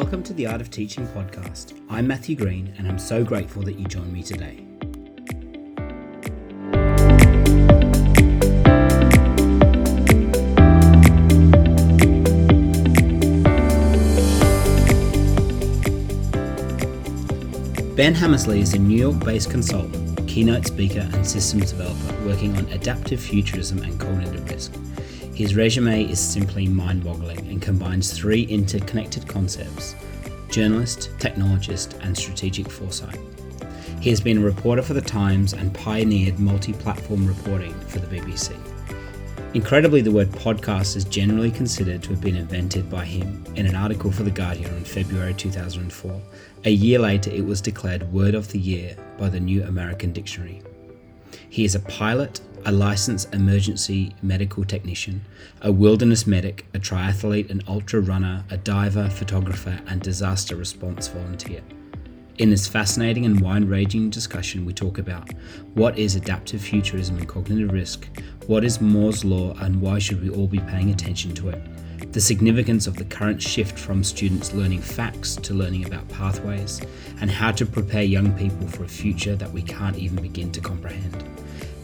Welcome to the Art of Teaching podcast. I'm Matthew Green, and I'm so grateful that you joined me today. Ben Hammersley is a New York based consultant, keynote speaker, and systems developer working on adaptive futurism and cognitive risk. His resume is simply mind boggling and combines three interconnected concepts journalist, technologist, and strategic foresight. He has been a reporter for The Times and pioneered multi platform reporting for the BBC. Incredibly, the word podcast is generally considered to have been invented by him in an article for The Guardian in February 2004. A year later, it was declared Word of the Year by the New American Dictionary. He is a pilot, a licensed emergency medical technician, a wilderness medic, a triathlete, an ultra runner, a diver, photographer, and disaster response volunteer. In this fascinating and wide ranging discussion, we talk about what is adaptive futurism and cognitive risk, what is Moore's Law, and why should we all be paying attention to it, the significance of the current shift from students learning facts to learning about pathways, and how to prepare young people for a future that we can't even begin to comprehend.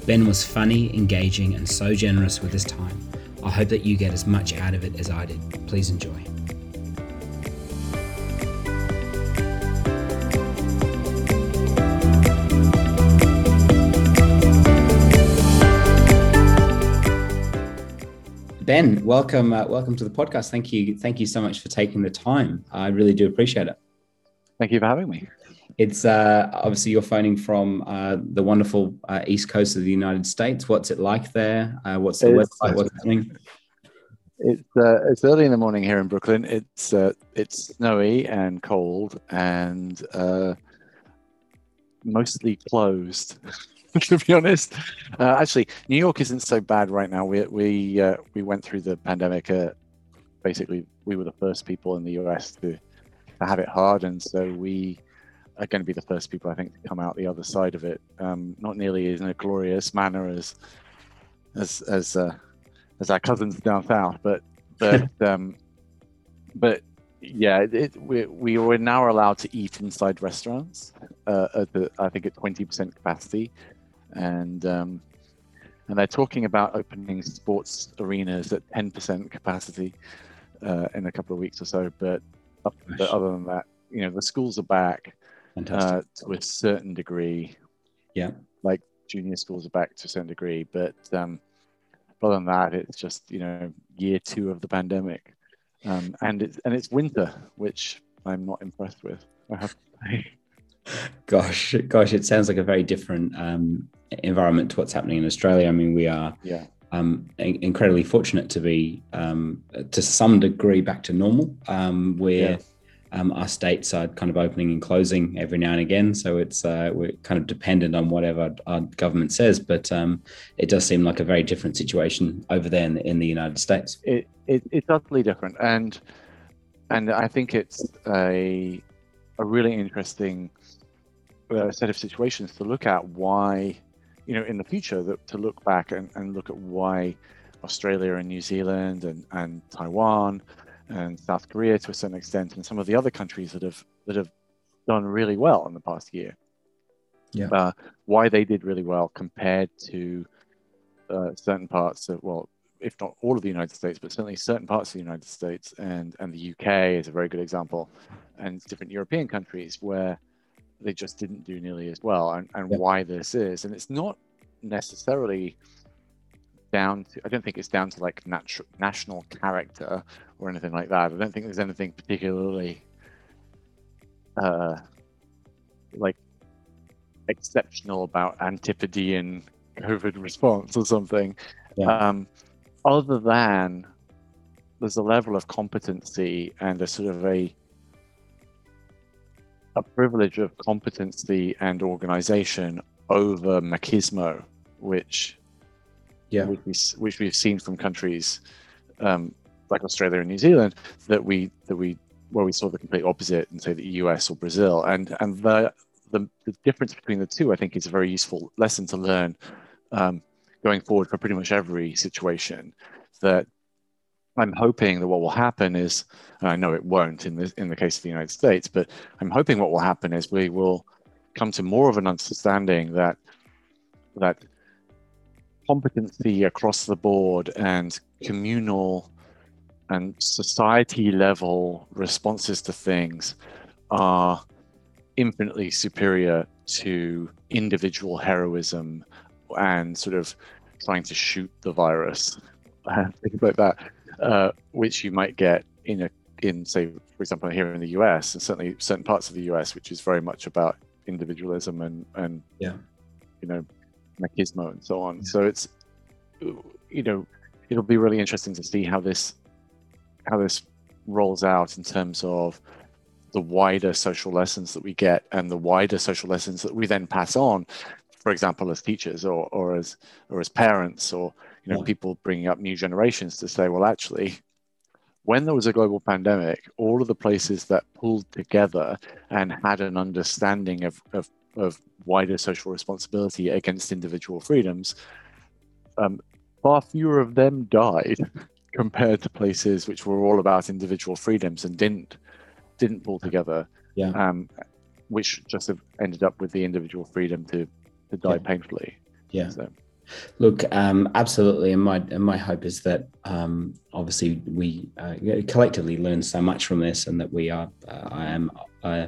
Ben was funny, engaging, and so generous with his time. I hope that you get as much out of it as I did. Please enjoy. Ben, welcome, uh, welcome to the podcast. Thank you, thank you so much for taking the time. I really do appreciate it. Thank you for having me. It's uh, obviously you're phoning from uh, the wonderful uh, east coast of the United States. What's it like there? Uh, what's the weather like? What's happening? It's uh, it's early in the morning here in Brooklyn. It's it's snowy and cold and mostly closed. to be honest. Uh, actually, New York isn't so bad right now. We we uh, we went through the pandemic. Uh, basically, we were the first people in the US to, to have it hard, and so we are going to be the first people, I think, to come out the other side of it. Um, not nearly in a glorious manner as as as uh, as our cousins down south, but but um, but yeah, it, we we were now allowed to eat inside restaurants uh, at the I think at twenty percent capacity, and um, and they're talking about opening sports arenas at 10% capacity uh, in a couple of weeks or so. But, but other than that, you know, the schools are back uh, to a certain degree. Yeah, like junior schools are back to a certain degree, but um, other than that, it's just you know year two of the pandemic, um, and it's and it's winter, which I'm not impressed with. I have to say. Gosh, gosh, it sounds like a very different um, environment to what's happening in Australia. I mean, we are yeah. um, incredibly fortunate to be, um, to some degree, back to normal, um, yeah. Um, our states are kind of opening and closing every now and again. So it's uh, we're kind of dependent on whatever our government says. But um, it does seem like a very different situation over there in, in the United States. It, it, it's utterly different, and and I think it's a a really interesting uh, set of situations to look at why you know, in the future that, to look back and, and look at why Australia and New Zealand and, and Taiwan and South Korea to a certain extent and some of the other countries that have that have done really well in the past year. Yeah. Uh, why they did really well compared to uh, certain parts of well, if not all of the United States, but certainly certain parts of the United States and and the UK is a very good example, and different European countries where they just didn't do nearly as well and, and yeah. why this is and it's not necessarily down to i don't think it's down to like natural national character or anything like that. I don't think there's anything particularly uh like exceptional about antipodean covid response or something. Yeah. um other than there's a level of competency and a sort of a a privilege of competency and organization over machismo, which yeah, which, we, which we've seen from countries um, like Australia and New Zealand that we that we where we saw the complete opposite in say the US or Brazil, and and the the, the difference between the two, I think, is a very useful lesson to learn um, going forward for pretty much every situation. That I'm hoping that what will happen is, and I know it won't in the in the case of the United States, but I'm hoping what will happen is we will come to more of an understanding that that competency across the board and communal and society level responses to things are infinitely superior to individual heroism and sort of trying to shoot the virus. Things like that uh, which you might get in a in say for example here in the us and certainly certain parts of the us which is very much about individualism and and yeah. you know machismo and so on. Yeah. so it's you know it'll be really interesting to see how this how this rolls out in terms of the wider social lessons that we get and the wider social lessons that we then pass on for example as teachers or, or as or as parents or you know yeah. people bringing up new generations to say well actually when there was a global pandemic all of the places that pulled together and had an understanding of, of, of wider social responsibility against individual freedoms um, far fewer of them died compared to places which were all about individual freedoms and didn't didn't pull together. Yeah. Um, which just have ended up with the individual freedom to to die yeah. painfully. Yeah. So. Look, um, absolutely, and my and my hope is that um, obviously we uh, collectively learn so much from this, and that we are. Uh, I am uh,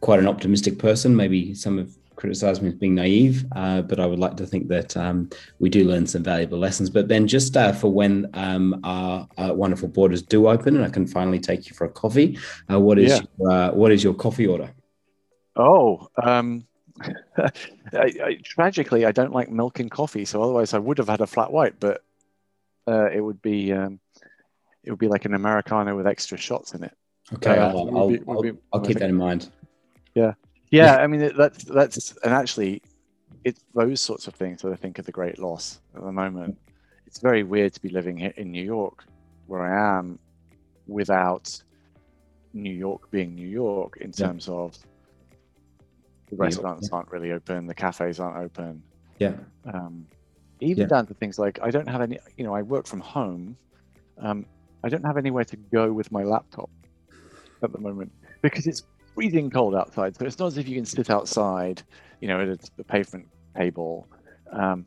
quite an optimistic person. Maybe some of criticize me as being naive, uh, but I would like to think that um, we do learn some valuable lessons. But then, just uh, for when um, our, our, wonderful borders do open and I can finally take you for a coffee, uh, what is yeah. your, uh, what is your coffee order? Oh, um, I, I, tragically, I don't like milk in coffee, so otherwise I would have had a flat white, but uh, it would be um, it would be like an americano with extra shots in it. Okay, uh, I'll, I'll, be, I'll, I'll keep that in mind. Yeah yeah, I mean that's that's and actually, it's those sorts of things that I think are the great loss at the moment. It's very weird to be living here in New York, where I am, without New York being New York in terms yeah. of the restaurants yeah. aren't really open, the cafes aren't open. Yeah. Um, even yeah. down to things like I don't have any. You know, I work from home. Um, I don't have anywhere to go with my laptop at the moment because it's freezing cold outside, so it's not as if you can sit outside, you know, at a, pavement table. Um,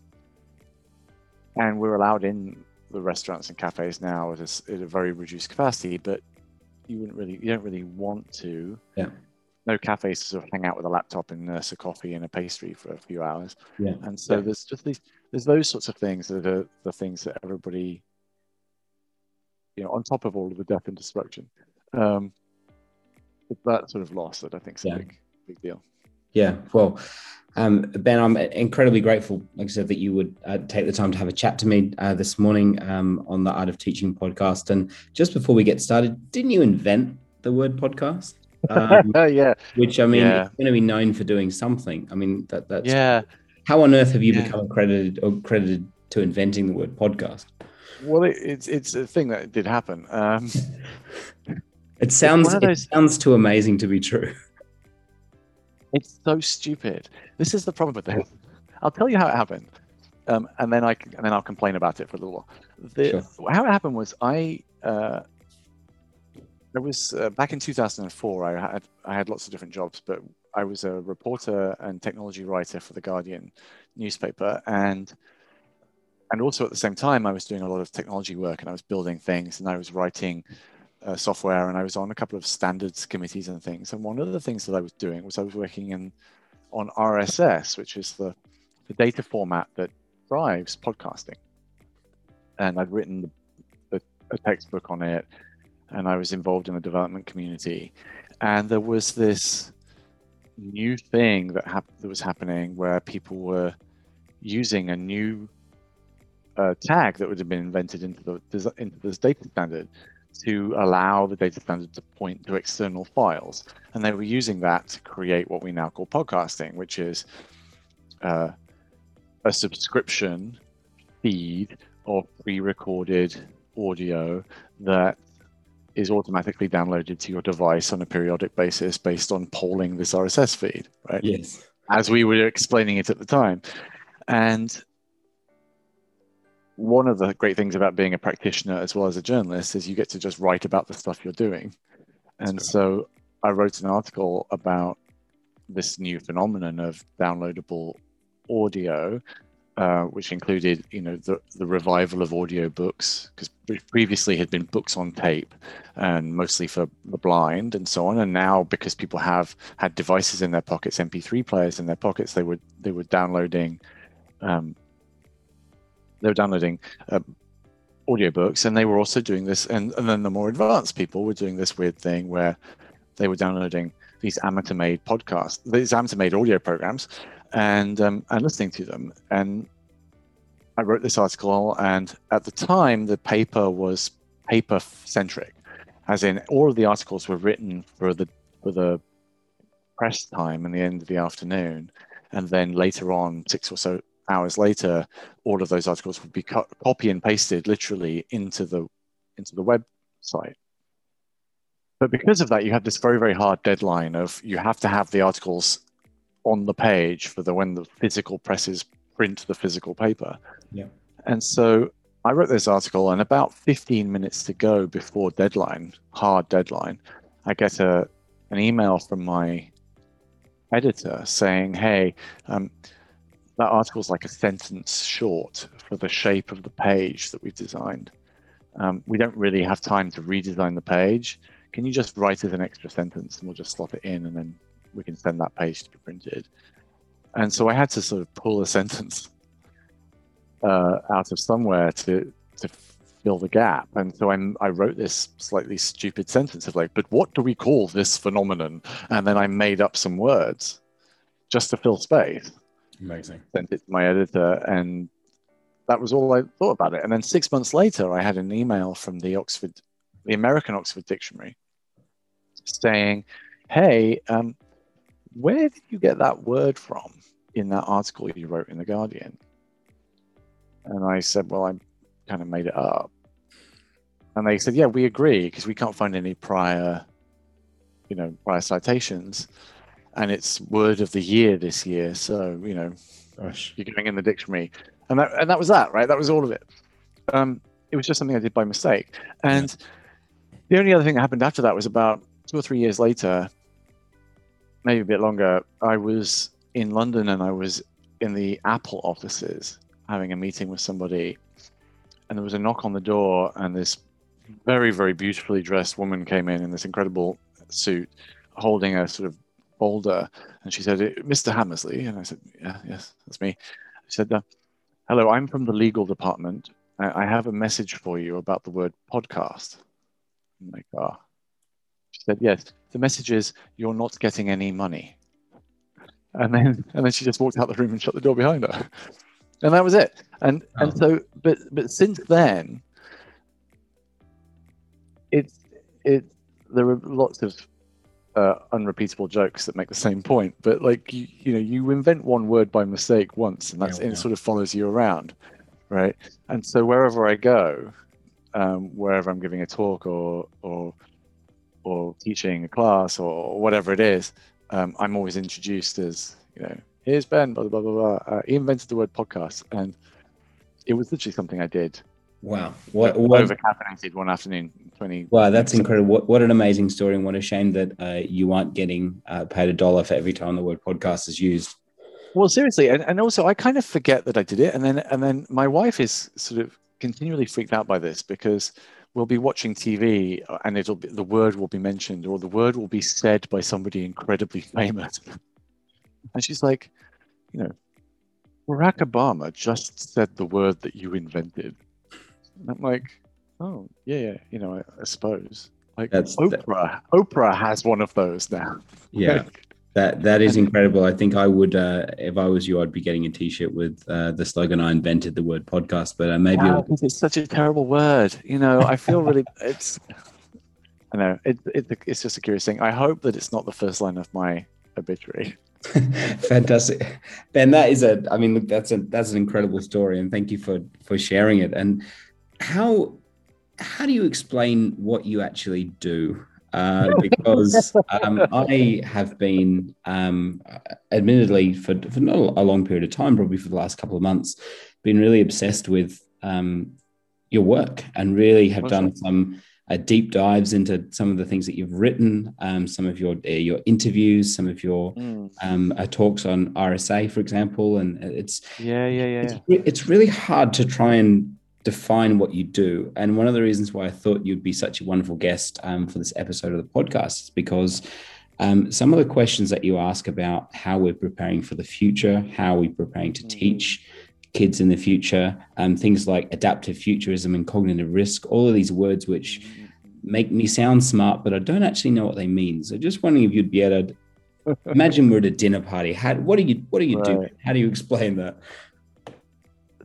and we're allowed in the restaurants and cafes now at a, at a, very reduced capacity, but you wouldn't really, you don't really want to. Yeah. No cafes to sort of hang out with a laptop and nurse a coffee and a pastry for a few hours. Yeah. And so yeah. there's just these, there's those sorts of things that are the things that everybody, you know, on top of all of the death and destruction, um, that sort of loss that I think is yeah. a big, big deal. Yeah, well, um, Ben, I'm incredibly grateful, like I said, that you would uh, take the time to have a chat to me uh, this morning um, on the Art of Teaching podcast. And just before we get started, didn't you invent the word podcast? Um, yeah. Which I mean, yeah. going to be known for doing something. I mean, that that's yeah. How on earth have you yeah. become accredited or credited to inventing the word podcast? Well, it, it's it's a thing that did happen. Um, It sounds those... it sounds too amazing to be true. It's so stupid. This is the problem with this. I'll tell you how it happened, um, and then I and then I'll complain about it for a little while. The, sure. How it happened was I. Uh, it was uh, back in 2004. I had I had lots of different jobs, but I was a reporter and technology writer for the Guardian newspaper, and and also at the same time I was doing a lot of technology work, and I was building things, and I was writing uh, software and I was on a couple of standards committees and things. And one of the things that I was doing was I was working in on RSS, which is the, the data format that drives podcasting. And I'd written the, a textbook on it and I was involved in the development community. And there was this new thing that, hap- that was happening where people were using a new uh, tag that would have been invented into the into this data standard to allow the data standard to point to external files. And they were using that to create what we now call podcasting, which is uh, a subscription feed of pre recorded audio that is automatically downloaded to your device on a periodic basis based on polling this RSS feed, right? Yes. As we were explaining it at the time. And one of the great things about being a practitioner as well as a journalist is you get to just write about the stuff you're doing. And so I wrote an article about this new phenomenon of downloadable audio, uh, which included, you know, the, the revival of audio books, because previously had been books on tape and mostly for the blind and so on. And now because people have had devices in their pockets, MP3 players in their pockets, they were they were downloading um, they were downloading uh, audiobooks and they were also doing this and, and then the more advanced people were doing this weird thing where they were downloading these amateur made podcasts these amateur made audio programs and um, and listening to them. And i wrote this article and at the time the paper was paper centric as in all of the articles were written for the for the press time in the end of the afternoon and then later on six or so hours later, all of those articles would be cut, copy and pasted literally into the into the website. But because of that, you have this very very hard deadline of you have to have the articles on the page for the when the physical presses print the physical paper. Yeah. And so I wrote this article, and about 15 minutes to go before deadline, hard deadline, I get a an email from my editor saying, "Hey, um, that article is like a sentence short for the shape of the page that we've designed. Um, we don't really have time to redesign the page. Can you just write as an extra sentence and we'll just slot it in and then we can send that page to be printed? And so I had to sort of pull a sentence uh, out of somewhere to to fill the gap. And so I, I wrote this slightly stupid sentence of like, but what do we call this phenomenon? And then I made up some words just to fill space. Amazing. Sent it to my editor, and that was all I thought about it. And then six months later, I had an email from the Oxford, the American Oxford Dictionary, saying, "Hey, um, where did you get that word from in that article you wrote in the Guardian?" And I said, "Well, I kind of made it up." And they said, "Yeah, we agree because we can't find any prior, you know, prior citations." And it's word of the year this year. So you know, Gosh. you're going in the dictionary, and that and that was that, right? That was all of it. Um, it was just something I did by mistake, and yeah. the only other thing that happened after that was about two or three years later, maybe a bit longer. I was in London and I was in the Apple offices having a meeting with somebody, and there was a knock on the door, and this very very beautifully dressed woman came in in this incredible suit holding a sort of folder, and she said, "Mr. Hammersley," and I said, "Yeah, yes, that's me." She said, uh, "Hello, I'm from the legal department. I, I have a message for you about the word podcast." I'm like, ah. She said, "Yes, the message is you're not getting any money." And then, and then she just walked out the room and shut the door behind her, and that was it. And oh. and so, but but since then, it's it. There are lots of uh, unrepeatable jokes that make the same point. But like you, you know, you invent one word by mistake once, and that's yeah, and it sort of follows you around, right? And so wherever I go, um, wherever I'm giving a talk or or or teaching a class or whatever it is, um, I'm always introduced as you know, here's Ben, blah blah blah blah. Uh, he invented the word podcast, and it was literally something I did Wow. What, what over caffeinated one afternoon. 20. Wow, that's incredible. What, what an amazing story. And what a shame that uh, you aren't getting uh, paid a dollar for every time the word podcast is used. Well, seriously. And, and also, I kind of forget that I did it. And then, and then my wife is sort of continually freaked out by this because we'll be watching TV and it'll be, the word will be mentioned or the word will be said by somebody incredibly famous. And she's like, you know, Barack Obama just said the word that you invented. I'm like, oh yeah, yeah, you know, I, I suppose. Like That's, Oprah, that, Oprah has one of those now. Yeah. That that is incredible. I think I would, uh, if I was you, I'd be getting a T-shirt with uh, the slogan "I invented the word podcast." But uh, maybe it's such a terrible word. You know, I feel really. it's. I know it, it, It's just a curious thing. I hope that it's not the first line of my obituary. Fantastic, Ben. That is a. I mean, look, that's a that's an incredible story, and thank you for for sharing it. And how how do you explain what you actually do? Uh, because um, I have been, um, admittedly, for, for not a long period of time, probably for the last couple of months, been really obsessed with um, your work and really have done some uh, deep dives into some of the things that you've written, um, some of your uh, your interviews, some of your mm. um, uh, talks on RSA, for example, and it's yeah, yeah, yeah. It's, it's, really hard to try and define what you do, and one of the reasons why I thought you'd be such a wonderful guest um, for this episode of the podcast is because. Um, some of the questions that you ask about how we're preparing for the future, how we're preparing to mm. teach, kids in the future, um, things like adaptive futurism and cognitive risk, all of these words which make me sound smart, but I don't actually know what they mean. So just wondering if you'd be able to imagine we're at a dinner party. How, what do you what do you right. do? How do you explain that?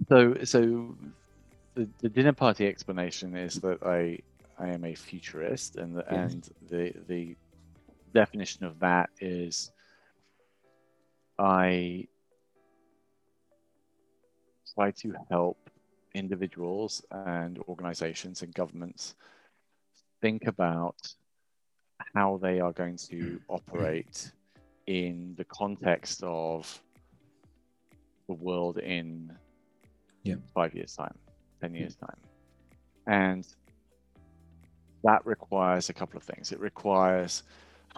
So so the, the dinner party explanation is that I I am a futurist and the, yeah. and the the definition of that is I try to help individuals and organizations and governments think about how they are going to operate in the context of the world in yeah. five years' time, 10 years' time. And that requires a couple of things. It requires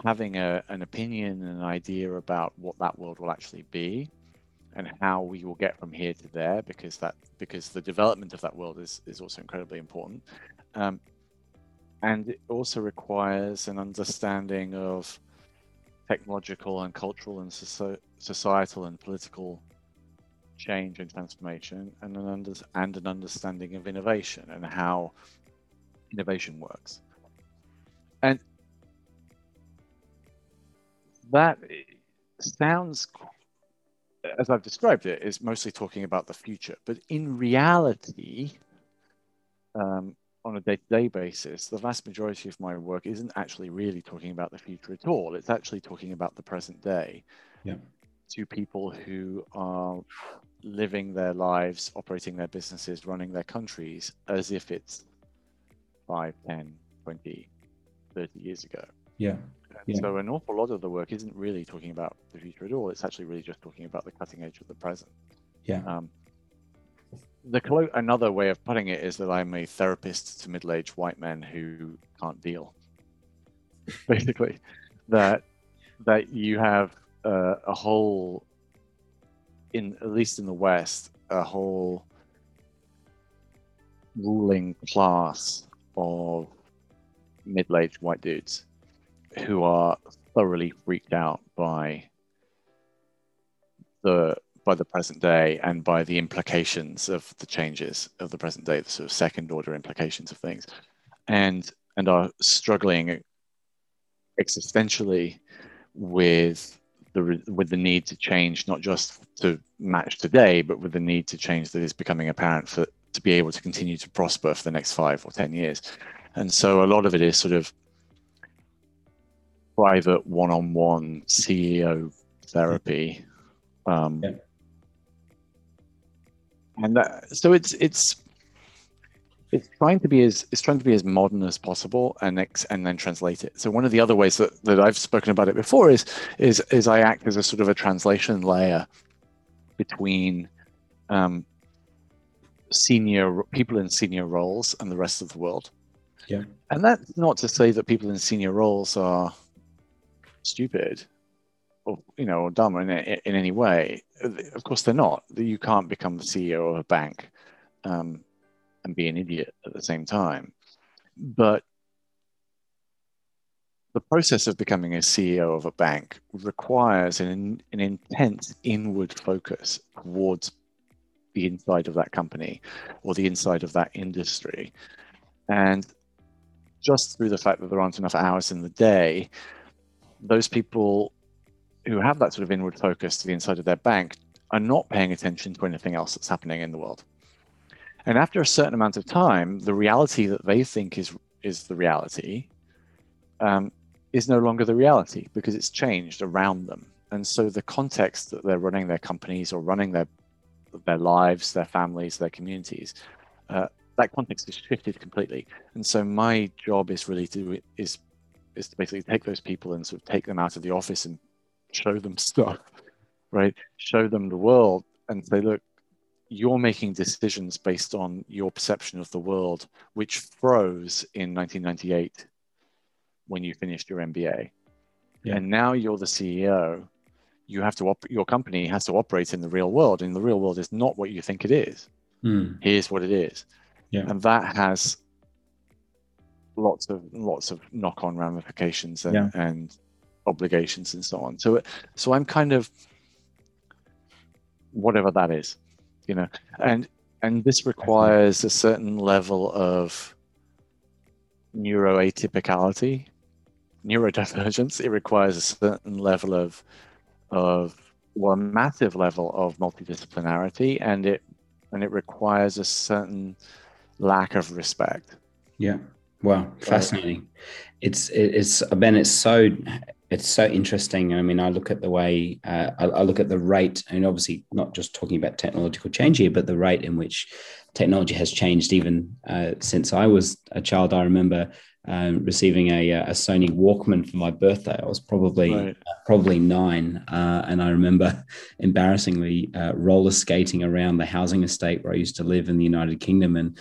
having a, an opinion and an idea about what that world will actually be and how we will get from here to there because that because the development of that world is is also incredibly important um, and it also requires an understanding of technological and cultural and societal and political change and transformation and an under, and an understanding of innovation and how innovation works and that sounds as I've described it, is mostly talking about the future. But in reality, um, on a day-to-day basis, the vast majority of my work isn't actually really talking about the future at all. It's actually talking about the present day. Yeah. To people who are living their lives, operating their businesses, running their countries as if it's 5, 10, 20, 30 years ago. Yeah. Yeah. So an awful lot of the work isn't really talking about the future at all. It's actually really just talking about the cutting edge of the present. Yeah. Um, the clo- another way of putting it is that I'm a therapist to middle-aged white men who can't deal. Basically, that that you have uh, a whole, in at least in the West, a whole ruling class of middle-aged white dudes who are thoroughly freaked out by the by the present day and by the implications of the changes of the present day, the sort of second order implications of things, and and are struggling existentially with the with the need to change, not just to match today, but with the need to change that is becoming apparent for to be able to continue to prosper for the next five or ten years. And so a lot of it is sort of private one-on-one CEO therapy. Um, yeah. And that, so it's it's it's trying to be as it's trying to be as modern as possible and ex, and then translate it. So one of the other ways that, that I've spoken about it before is is is I act as a sort of a translation layer between um, senior people in senior roles and the rest of the world. Yeah. And that's not to say that people in senior roles are stupid or you know or dumb in, in any way of course they're not you can't become the ceo of a bank um, and be an idiot at the same time but the process of becoming a ceo of a bank requires an, an intense inward focus towards the inside of that company or the inside of that industry and just through the fact that there aren't enough hours in the day those people who have that sort of inward focus to the inside of their bank are not paying attention to anything else that's happening in the world. And after a certain amount of time, the reality that they think is is the reality um, is no longer the reality because it's changed around them. And so the context that they're running their companies or running their their lives, their families, their communities, uh, that context is shifted completely. And so my job is really to is is to basically take those people and sort of take them out of the office and show them stuff, right? Show them the world and say, look, you're making decisions based on your perception of the world, which froze in 1998 when you finished your MBA. Yeah. And now you're the CEO. You have to op- your company has to operate in the real world, and the real world is not what you think it is. Mm. Here's what it is, yeah. and that has lots of lots of knock-on ramifications and, yeah. and obligations and so on. So, so I'm kind of whatever that is, you know, and and this requires a certain level of neuroatypicality, neurodivergence. It requires a certain level of of well, a massive level of multidisciplinarity, and it and it requires a certain lack of respect. Yeah. Wow, fascinating. It's it's Ben. It's so it's so interesting. I mean, I look at the way uh, I, I, look at the rate, and obviously not just talking about technological change here, but the rate in which technology has changed even uh, since I was a child. I remember um, receiving a, uh, a, Sony Walkman for my birthday. I was probably right. uh, probably nine, uh, and I remember embarrassingly uh, roller skating around the housing estate where I used to live in the United Kingdom, and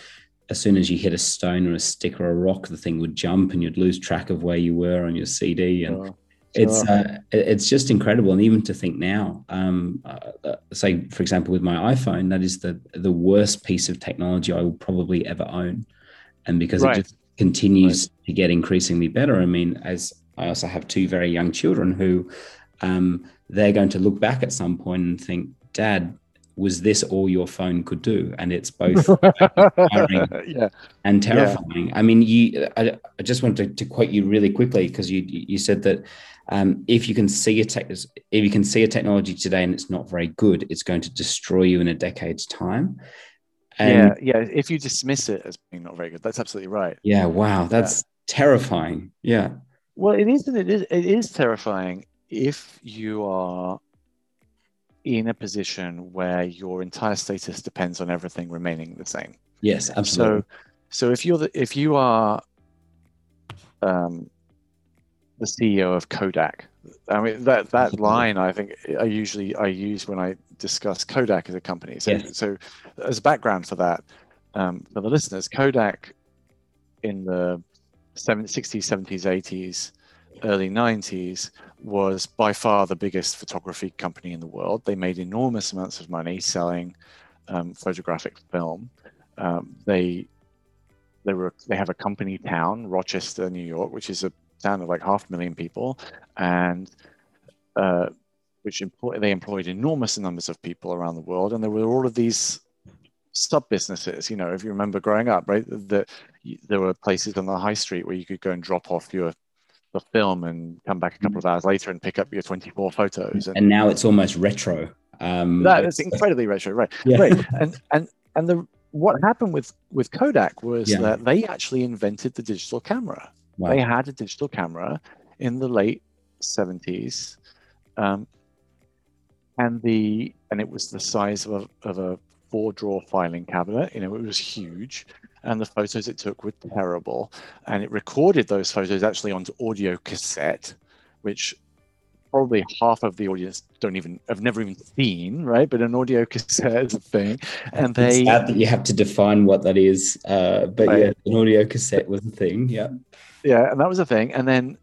as soon as you hit a stone or a stick or a rock, the thing would jump and you'd lose track of where you were on your CD. And sure. It's uh, it's just incredible. And even to think now, um, uh, say for example, with my iPhone, that is the the worst piece of technology I will probably ever own, and because right. it just continues right. to get increasingly better. I mean, as I also have two very young children who um, they're going to look back at some point and think, Dad, was this all your phone could do? And it's both yeah. and terrifying. Yeah. I mean, you. I, I just want to, to, quote you really quickly because you you said that um, if you can see a tech, if you can see a technology today and it's not very good, it's going to destroy you in a decade's time. And, yeah, yeah. If you dismiss it as being not very good, that's absolutely right. Yeah. Wow. That's yeah. terrifying. Yeah. Well, it is. It is. It is terrifying if you are in a position where your entire status depends on everything remaining the same. Yes, absolutely. So, so if you're the, if you are um, the CEO of Kodak, I mean that that line I think I usually I use when I discuss Kodak as a company. So, yes. so as a background for that, um, for the listeners, Kodak in the 60s, 70s, 80s early 90s was by far the biggest photography company in the world. They made enormous amounts of money selling um, photographic film. Um, they they were they have a company town, Rochester, New York, which is a town of like half a million people, and uh, which employ they employed enormous numbers of people around the world, and there were all of these sub businesses. You know, if you remember growing up, right, that there were places on the high street where you could go and drop off your the film and come back a couple of hours later and pick up your 24 photos. And, and now it's almost retro. Um, that is incredibly retro, right? Yeah. Right. And and and the what happened with with Kodak was yeah. that they actually invented the digital camera. Wow. They had a digital camera in the late 70s, um, and the and it was the size of a, of a four drawer filing cabinet. You know, it was huge and the photos it took were terrible. And it recorded those photos actually onto audio cassette, which probably half of the audience don't even have never even seen, right? But an audio cassette is a thing, and they sad that you have to define what that is. Uh, but right. yeah, an audio cassette was a thing. Yeah, yeah, and that was a thing. And then,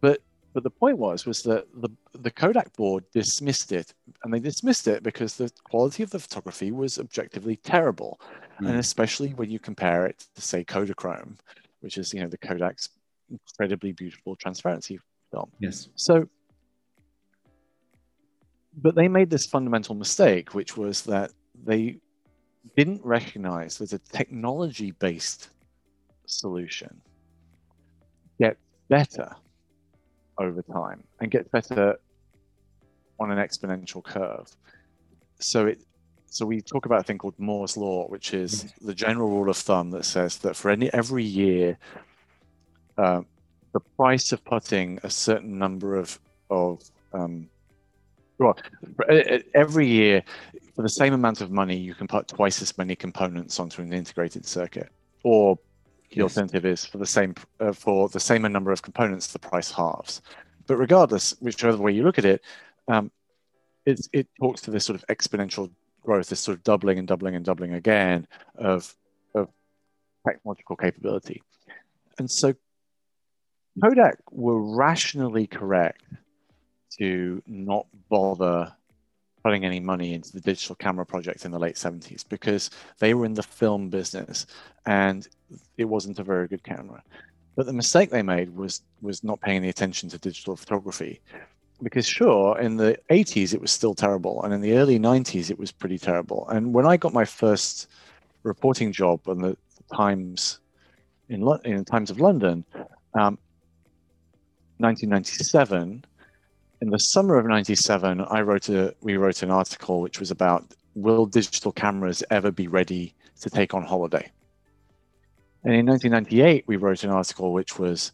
but but the point was was that the the Kodak board dismissed it, and they dismissed it because the quality of the photography was objectively terrible mm. and especially when you compare it to say Kodachrome, which is you know the Kodak's incredibly beautiful transparency film. Yes. So, but they made this fundamental mistake, which was that they didn't recognize that a technology-based solution gets better over time and gets better on an exponential curve. So it so we talk about a thing called Moore's law, which is mm-hmm. the general rule of thumb that says that for any every year, uh, the price of putting a certain number of of um, well, every year for the same amount of money, you can put twice as many components onto an integrated circuit. Or the yes. alternative is for the same uh, for the same number of components, the price halves. But regardless, whichever way you look at it, um, it, it talks to this sort of exponential growth, this sort of doubling and doubling and doubling again of, of technological capability. And so Kodak were rationally correct to not bother putting any money into the digital camera project in the late 70s because they were in the film business and it wasn't a very good camera. But the mistake they made was was not paying any attention to digital photography. Because sure, in the 80s it was still terrible, and in the early 90s it was pretty terrible. And when I got my first reporting job on the Times in, in Times of London, um, 1997, in the summer of 97 i wrote a we wrote an article which was about will digital cameras ever be ready to take on holiday? And in 1998 we wrote an article which was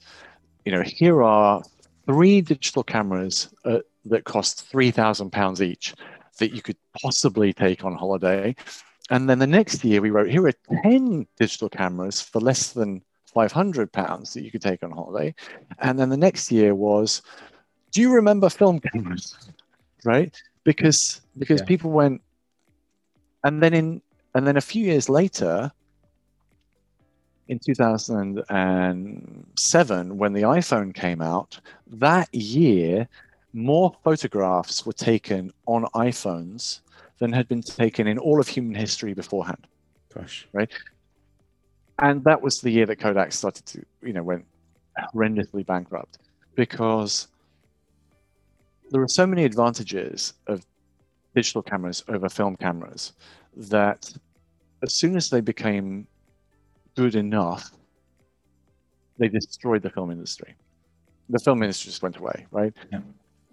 you know here are three digital cameras uh, that cost 3000 pounds each that you could possibly take on holiday. And then the next year we wrote here are 10 digital cameras for less than 500 pounds that you could take on holiday. And then the next year was do you remember film cameras? Right? Because because yeah. people went and then in and then a few years later in 2007 when the iphone came out that year more photographs were taken on iphones than had been taken in all of human history beforehand gosh right and that was the year that kodak started to you know went horrendously bankrupt because there are so many advantages of digital cameras over film cameras that as soon as they became good enough, they destroyed the film industry. The film industry just went away, right? Yeah.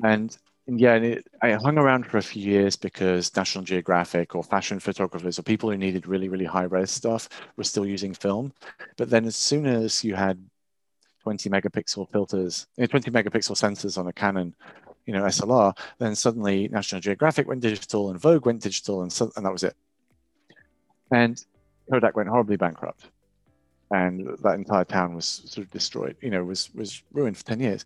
And, and yeah, and it, I hung around for a few years because National Geographic or fashion photographers or people who needed really, really high res stuff were still using film. But then as soon as you had 20 megapixel filters, eh, 20 megapixel sensors on a Canon you know SLR, then suddenly National Geographic went digital and Vogue went digital, and so, and that was it. And Kodak went horribly bankrupt, and that entire town was sort of destroyed. You know, was was ruined for ten years.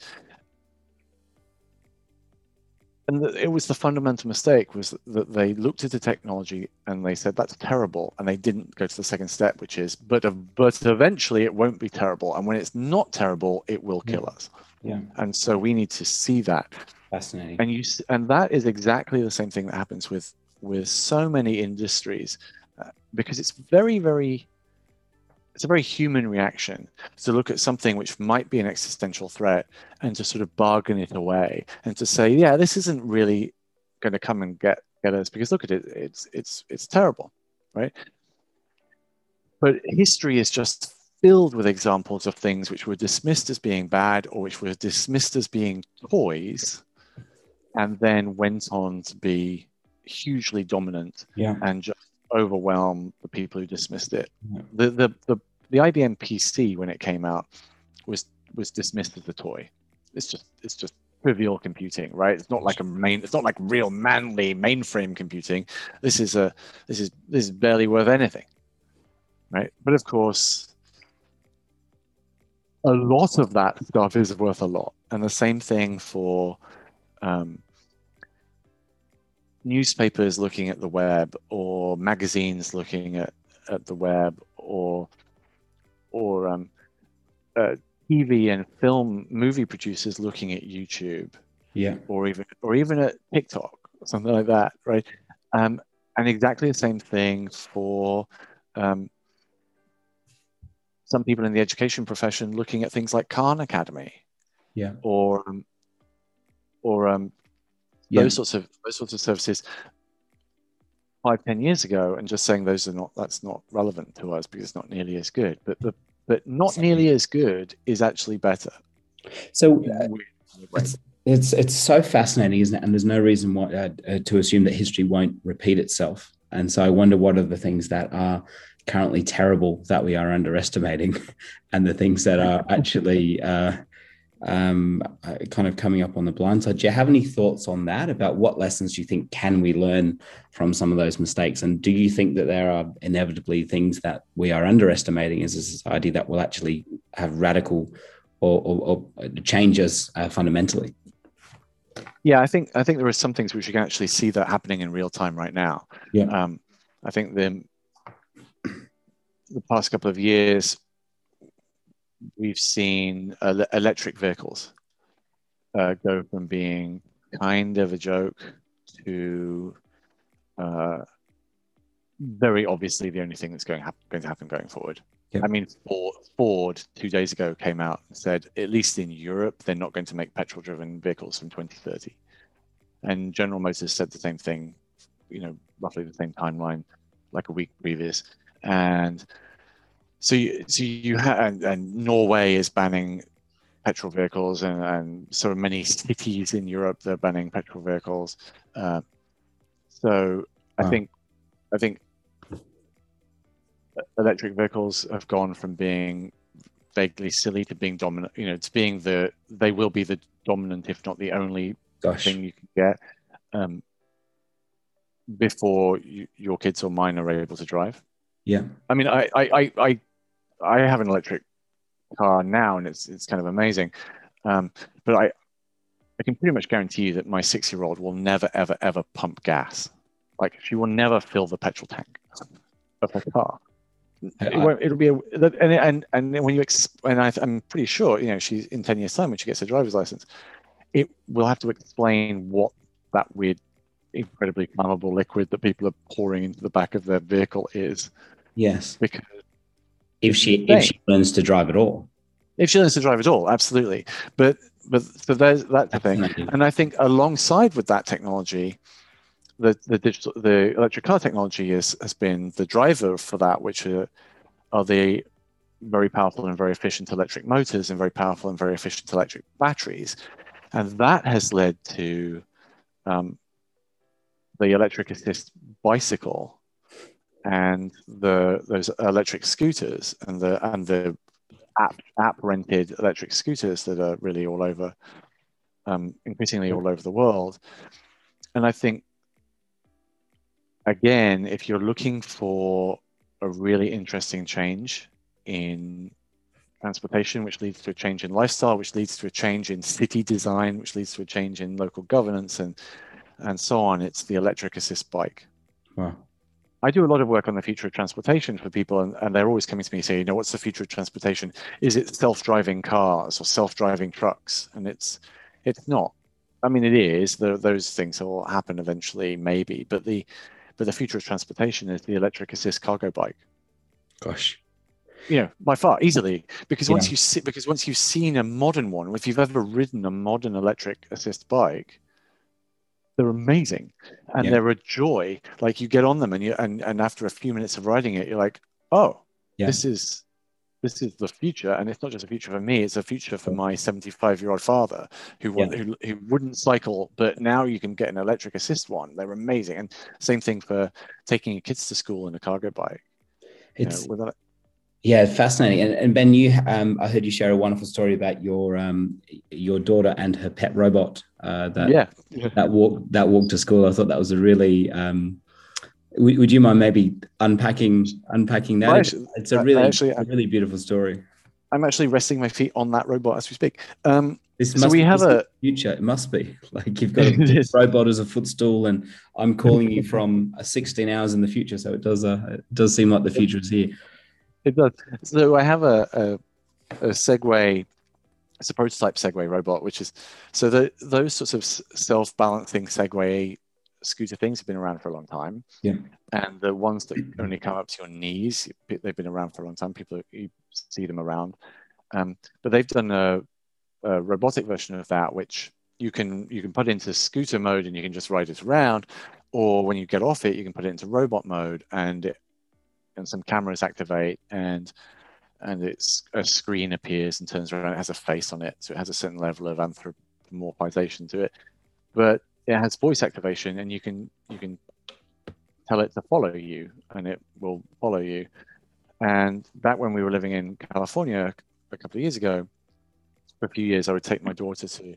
And the, it was the fundamental mistake was that they looked at the technology and they said that's terrible, and they didn't go to the second step, which is but but eventually it won't be terrible, and when it's not terrible, it will kill yeah. us. Yeah. And so we need to see that. Fascinating. And you and that is exactly the same thing that happens with with so many industries, uh, because it's very very it's a very human reaction to look at something which might be an existential threat and to sort of bargain it away and to say, yeah, this isn't really going to come and get get us because look at it, it's it's it's terrible, right? But history is just filled with examples of things which were dismissed as being bad or which were dismissed as being toys and then went on to be hugely dominant yeah. and just overwhelm the people who dismissed it. Yeah. The, the the the IBM PC when it came out was was dismissed as a toy. It's just it's just trivial computing, right? It's not like a main it's not like real manly mainframe computing. This is a this is this is barely worth anything. Right? But of course a lot of that stuff is worth a lot. And the same thing for um, newspapers looking at the web or magazines looking at, at the web or or um, uh, TV and film movie producers looking at YouTube, yeah, or even or even at TikTok or something like that, right? Um, and exactly the same thing for um, some people in the education profession looking at things like Khan Academy, yeah, or um, or um, yeah. those sorts of those sorts of services five ten years ago, and just saying those are not that's not relevant to us because it's not nearly as good. But the but not nearly as good is actually better. So. Uh, it's, it's it's so fascinating, isn't it? And there's no reason why uh, uh, to assume that history won't repeat itself. And so I wonder what are the things that are currently terrible that we are underestimating, and the things that are actually uh, um, uh, kind of coming up on the blind side. Do you have any thoughts on that about what lessons do you think can we learn from some of those mistakes? And do you think that there are inevitably things that we are underestimating as a society that will actually have radical or, or, or change us uh, fundamentally? Yeah, I think I think there are some things which you can actually see that happening in real time right now. Yeah. Um, I think the the past couple of years we've seen ele- electric vehicles uh, go from being kind of a joke to uh, very obviously the only thing that's going, hap- going to happen going forward. I mean, Ford, Ford two days ago came out and said, at least in Europe, they're not going to make petrol driven vehicles from 2030. And General Motors said the same thing, you know, roughly the same timeline, like a week previous. And so you, so you have, and, and Norway is banning petrol vehicles, and, and so many cities in Europe they're banning petrol vehicles. Uh, so I Wow. think, I think electric vehicles have gone from being vaguely silly to being dominant. You know, to being the they will be the dominant, if not the only Gosh. thing you can get um, before you, your kids or mine are able to drive. Yeah. I mean, I, I, I, I, have an electric car now, and it's it's kind of amazing. Um, but I, I can pretty much guarantee you that my six-year-old will never, ever, ever pump gas. Like she will never fill the petrol tank of her car. It won't, it'll be a and and and when you ex, and I, I'm pretty sure you know she's in ten years time when she gets her driver's license, it will have to explain what that weird, incredibly flammable liquid that people are pouring into the back of their vehicle is Yes. because If she if she learns to drive at all. if she learns to drive at all, absolutely. But but so there's that thing, and I think alongside with that technology, the the digital the electric car technology is has been the driver for that, which are, are the very powerful and very efficient electric motors and very powerful and very efficient electric batteries, and that has led to um, the electric assist bicycle and the those electric scooters and the and the app app rented electric scooters that are really all over, um, increasingly all over the world. And I think, again, if you're looking for a really interesting change in transportation, which leads to a change in lifestyle, which leads to a change in city design, which leads to a change in local governance, and and so on, it's the electric assist bike. Wow. I do a lot of work on the future of transportation for people, and, and they're always coming to me saying, you know, what's the future of transportation? Is it self-driving cars or self-driving trucks? And it's it's not. I mean, it is. There, those things will happen eventually, maybe. But the but the future of transportation is the electric assist cargo bike. Gosh. You know, by far, easily, because once Yeah. you see, because once you've seen a modern one, if you've ever ridden a modern electric assist bike, they're amazing and Yeah. they're a joy. Like you get on them and you and, and after a few minutes of riding it, you're like, oh, Yeah. this is this is the future. And it's not just a future for me, it's a future for my 75 year old father who, Yeah. who who wouldn't cycle, but now you can get an electric assist one. They're amazing. And same thing for taking your kids to school in a cargo bike. You know, It's with a- yeah, fascinating. And, and Ben, you um, I heard you share a wonderful story about your um, your daughter and her pet robot uh, that yeah. that walk that walk to school. I thought that was a really. Um, would, would you mind maybe unpacking unpacking that? Well, actually- it's a really actually, a really beautiful story. I'm actually resting my feet on that robot as we speak. Um, This So we be have a- future. It must be like you've got a robot as a footstool, and I'm calling you from uh, 16 hours in the future. So it does. Uh, it does seem like the future is here. It does. So I have a, a, a Segway, it's a prototype Segway robot, which is so the, those sorts of self-balancing Segway scooter things have been around for a long time. Yeah. And the ones that only come up to your knees, they've been around for a long time. People you see them around, um, but they've done a, a robotic version of that, which you can you can put into scooter mode and you can just ride it around, or when you get off it, you can put it into robot mode and it and some cameras activate and and it's a screen appears and turns around. It has a face on it, so it has a certain level of anthropomorphization to it. But it has voice activation, and you can you can tell it to follow you, and it will follow you. And back when we were living in California a couple of years ago, for a few years, I would take my daughter to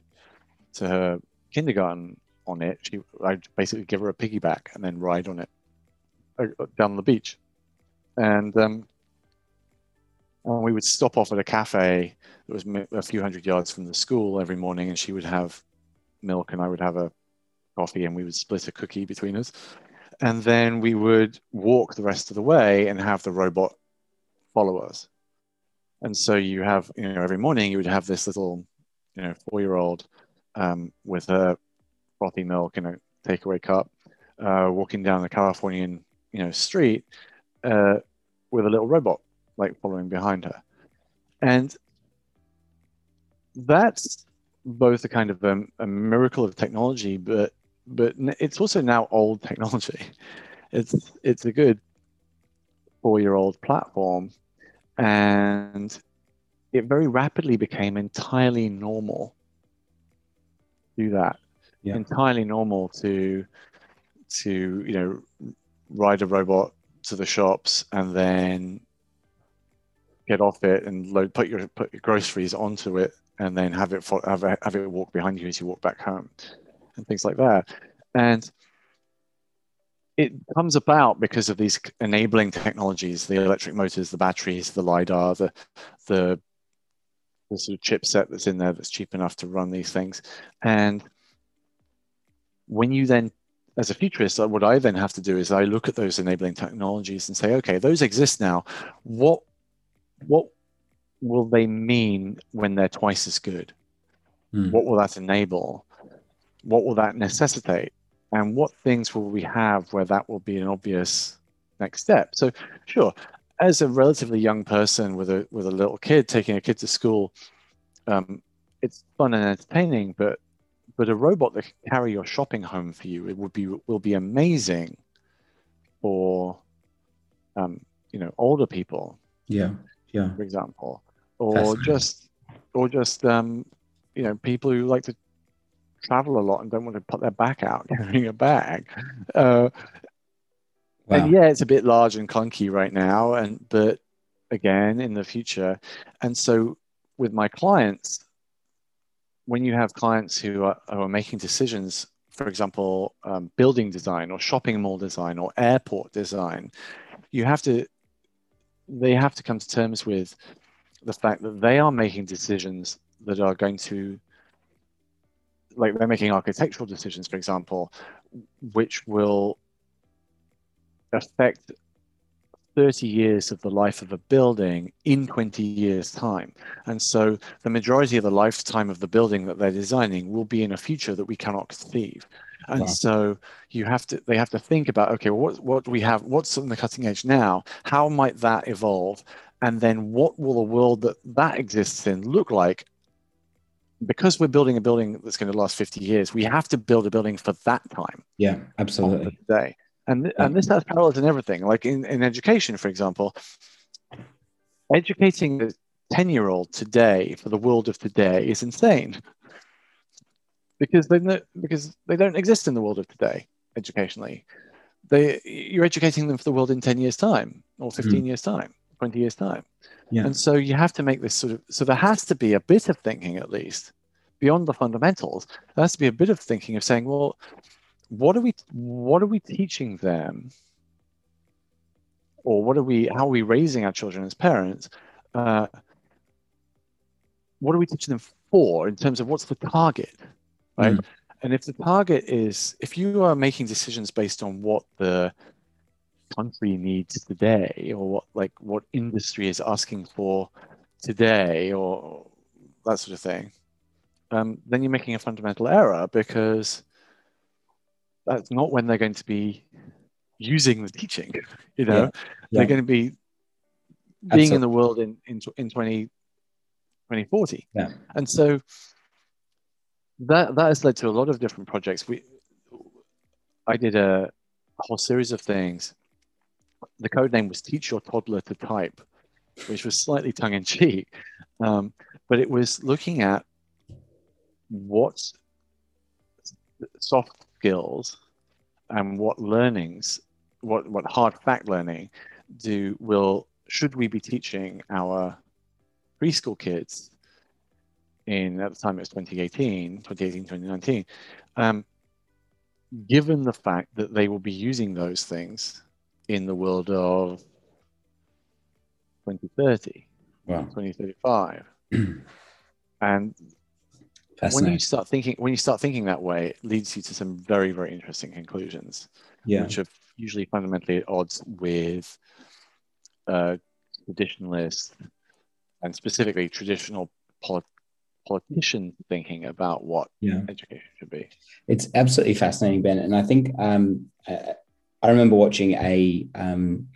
to her kindergarten on it. She, I'd basically give her a piggyback and then ride on it uh, down the beach and um, and we would stop off at a cafe that was a few hundred yards from the school every morning, and she would have milk and I would have a coffee and we would split a cookie between us. And then we would walk the rest of the way and have the robot follow us. And so you have, you know, every morning you would have this little, you know, four year old um, with a frothy milk in a takeaway cup, uh, walking down the Californian, you know, street uh, with a little robot like following behind her. And that's both a kind of a, a miracle of technology, but but it's also now old technology. It's it's a good four year old platform, and it very rapidly became entirely normal. Do that, yeah. entirely normal to to you know ride a robot to the shops and then get off it and load put your put your groceries onto it and then have it for, have have it walk behind you as you walk back home and things like that. And it comes about because of these enabling technologies the electric motors the batteries the lidar the the the sort of chipset that's in there that's cheap enough to run these things. And when you then as a futurist what i then have to do is i look at those enabling technologies and say okay those exist now what what will they mean when they're twice as good? Mm. What will that enable? What will that necessitate? And what things will we have where that will be an obvious next step? So, sure, as a relatively young person with a with a little kid taking a kid to school, um, it's fun and entertaining. But but a robot that can carry your shopping home for you, it would be will be amazing for um, you know older people. Yeah yeah. for example, or just or just um, you know people who like to travel a lot and don't want to put their back out carrying a bag. Uh, wow. And yeah, it's a bit large and clunky right now, and but again in the future, and so with my clients, when you have clients who are, who are making decisions, for example, um, building design or shopping mall design or airport design, you have to they have to come to terms with the fact that they are making decisions that are going to like they're making architectural decisions for example which will affect 30 years of the life of a building in 20 years time. And so the majority of the lifetime of the building that they're designing will be in a future that we cannot conceive. And wow. so you have to they have to think about okay well, what what do we have what's on the cutting edge now? How might that evolve? And then what will the world that that exists in look like? Because we're building a building that's going to last 50 years we have to build a building for that time. Yeah absolutely. Today and and this has parallels in everything like in, in education for example educating a 10 year old today for the world of today is insane because they because they don't exist in the world of today educationally. They you're educating them for the world in ten years time or fifteen mm. years time, twenty years time, yeah. and so you have to make this sort of so there has to be a bit of thinking at least beyond the fundamentals. There has to be a bit of thinking of saying, well, what are we what are we teaching them, or what are we how are we raising our children as parents? Uh, what are we teaching them for in terms of what's the target? right? Mm. And if the target is, if you are making decisions based on what the country needs today, or what like what industry is asking for today, or that sort of thing, um, then you're making a fundamental error because that's not when they're going to be using the teaching. You know, yeah. they're going to be being Absolutely. in the world in in in 20, 2040. Yeah. And so that that has led to a lot of different projects. We I did a, a whole series of things. The code name was Teach Your Toddler to Type, which was slightly tongue in cheek, um, but it was looking at what soft skills and what learnings, what what hard fact learning, do will should we be teaching our preschool kids in at the time it was 2018, 2018, 2019, um, given the fact that they will be using those things in the world of 2030, wow. 2035. and when you start thinking when you start thinking that way, it leads you to some very very interesting conclusions, yeah. which are usually fundamentally at odds with uh, traditionalists and specifically traditional polit- politician thinking about what yeah. education should be. It's absolutely fascinating, Ben. And I think um, I remember watching a um,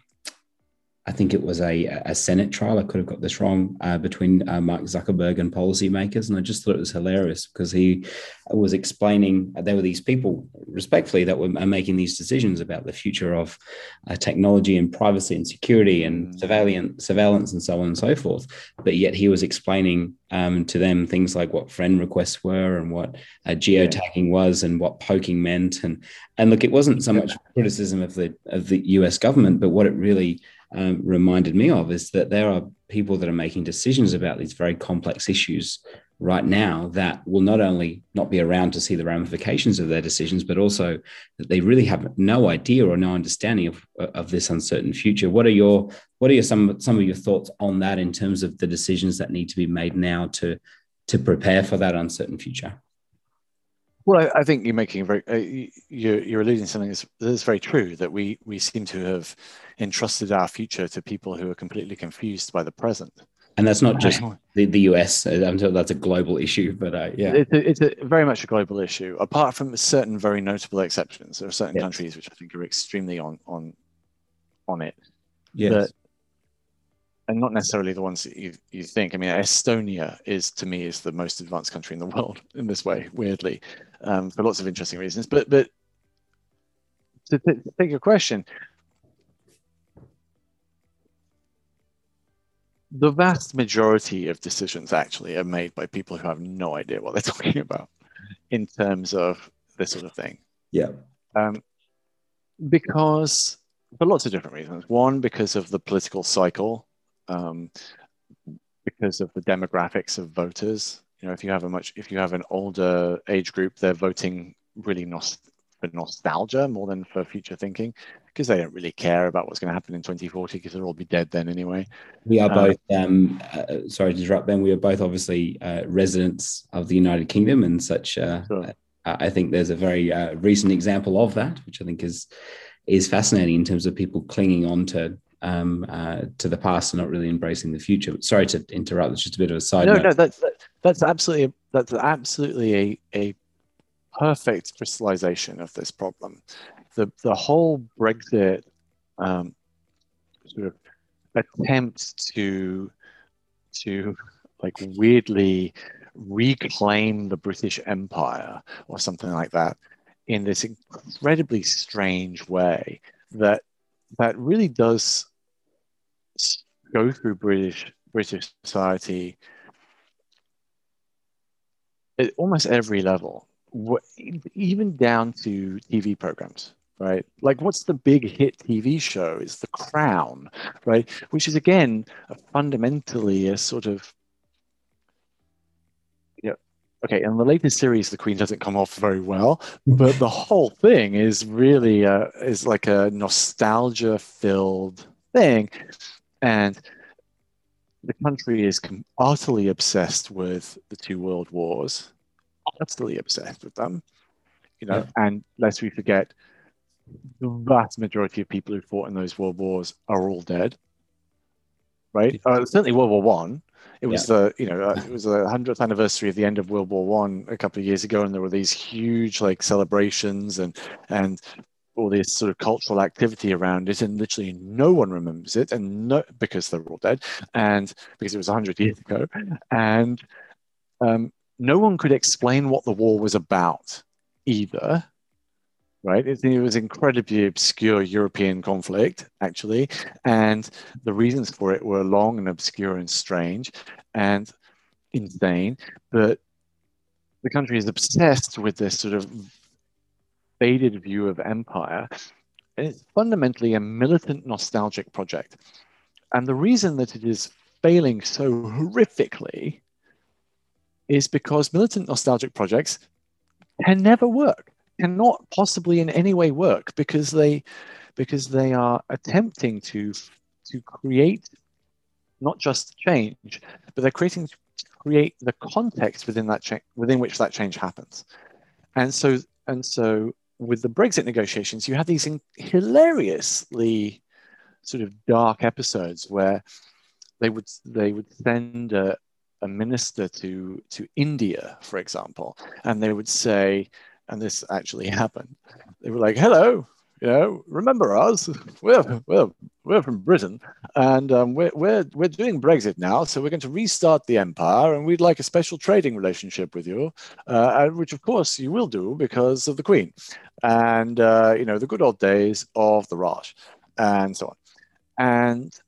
I think it was a, a Senate trial. I could have got this wrong uh, between uh, Mark Zuckerberg and policymakers, and I just thought it was hilarious because he was explaining there were these people, respectfully, that were making these decisions about the future of uh, technology and privacy and security and mm. surveillance, surveillance and so on and so forth. But yet he was explaining um, to them things like what friend requests were and what uh, geotagging was and what poking meant. And and look, it wasn't so much criticism of the of the U.S. government, but what it really um, reminded me of is that there are people that are making decisions about these very complex issues right now that will not only not be around to see the ramifications of their decisions, but also that they really have no idea or no understanding of, of this uncertain future. What are your what are your some some of your thoughts on that in terms of the decisions that need to be made now to to prepare for that uncertain future? Well, I, I think you're making a very uh, you're, you're alluding to something that's, that's very true that we we seem to have entrusted our future to people who are completely confused by the present. And that's not just the, the US. I'm sure that's a global issue, but uh, yeah, it's, a, it's a very much a global issue. Apart from certain very notable exceptions, there are certain yes. countries which I think are extremely on on on it. Yes. But, and not necessarily the ones that you, you think. I mean, Estonia is to me is the most advanced country in the world in this way, weirdly, um, for lots of interesting reasons. But but to, to take your question, the vast majority of decisions actually are made by people who have no idea what they're talking about in terms of this sort of thing. Yeah. Um, because for lots of different reasons. One, because of the political cycle, um, because of the demographics of voters. You know, if you have a much, if you have an older age group, they're voting really nost- for nostalgia more than for future thinking because they don't really care about what's going to happen in 2040 because they'll all be dead then anyway. We are both, um, uh, sorry to interrupt, Ben, we are both obviously uh, residents of the United Kingdom and such. Uh, sure. I think there's a very uh, recent example of that, which I think is is fascinating in terms of people clinging on to um, uh, to the past and not really embracing the future. Sorry to interrupt. It's just a bit of a side. No, note. no, that's that's absolutely that's absolutely a a perfect crystallization of this problem. The the whole Brexit um, sort of attempt to to like weirdly reclaim the British Empire or something like that in this incredibly strange way that that really does go through British British society at almost every level even down to TV programs, right? Like, what's the big hit TV show? Is The Crown, right? Which is again a fundamentally a sort of. Okay, in the latest series, the Queen doesn't come off very well, but the whole thing is really uh, is like a nostalgia-filled thing, and the country is utterly obsessed with the two world wars utterly obsessed with them. You know, yeah. and lest we forget, the vast majority of people who fought in those world wars are all dead. Right? Uh, certainly World War One. It was yeah. the you know uh, it was the hundredth anniversary of the end of World War One a couple of years ago, and there were these huge like celebrations and and all this sort of cultural activity around it, and literally no one remembers it, and no because they're all dead, and because it was hundred years ago, and um, no one could explain what the war was about either right? It, it, was incredibly obscure European conflict, actually, and the reasons for it were long and obscure and strange and insane. But the country is obsessed with this sort of faded view of empire, and it's fundamentally a militant, nostalgic project. And the reason that it is failing so horrifically is because militant nostalgic projects can never work, cannot possibly in any way work because they because they are attempting to to create not just change, but they're creating to create the context within that cha- within which that change happens. And so and so with the Brexit negotiations, you had these hilariously sort of dark episodes where they would they would send a, a minister to to India, for example, and they would say, and this actually happened. They were like, "Hello, you know, remember us? We're we're we're from Britain, and um, we're we're we're doing Brexit now, so we're going to restart the empire, and we'd like a special trading relationship with you, uh, which of course you will do because of the Queen, and uh, you know the good old days of the Raj, and so on, and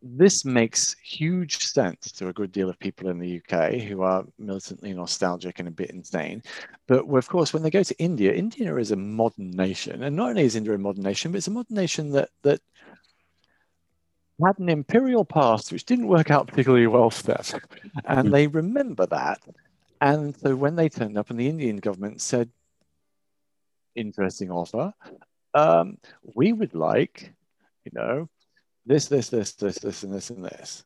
this makes huge sense to a good deal of people in the UK who are militantly nostalgic and a bit insane. But of course, when they go to India, India is a modern nation. And not only is India a modern nation, but it's a modern nation that, that had an imperial past which didn't work out particularly well for them. And they remember that. And so when they turned up and the Indian government said, interesting offer, um, we would like, you know, this, this, this, this, this, and this, and this.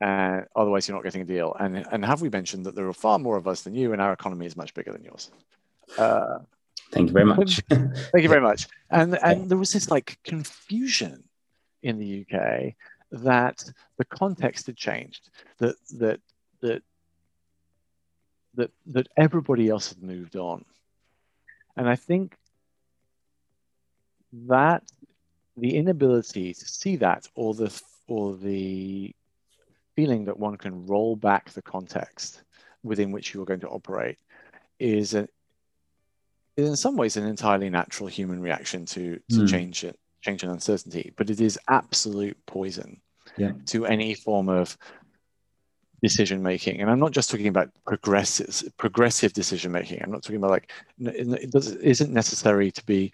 And otherwise, you're not getting a deal. And and have we mentioned that there are far more of us than you, and our economy is much bigger than yours? Uh, Thank you very much. thank you very much. And and there was this like confusion in the UK that the context had changed, that that that that that everybody else had moved on. And I think that the inability to see that or the or the feeling that one can roll back the context within which you are going to operate is a, is in some ways an entirely natural human reaction to to mm. change it change and uncertainty but it is absolute poison yeah. to any form of decision making and i'm not just talking about progressive progressive decision making i'm not talking about like it isn't necessary to be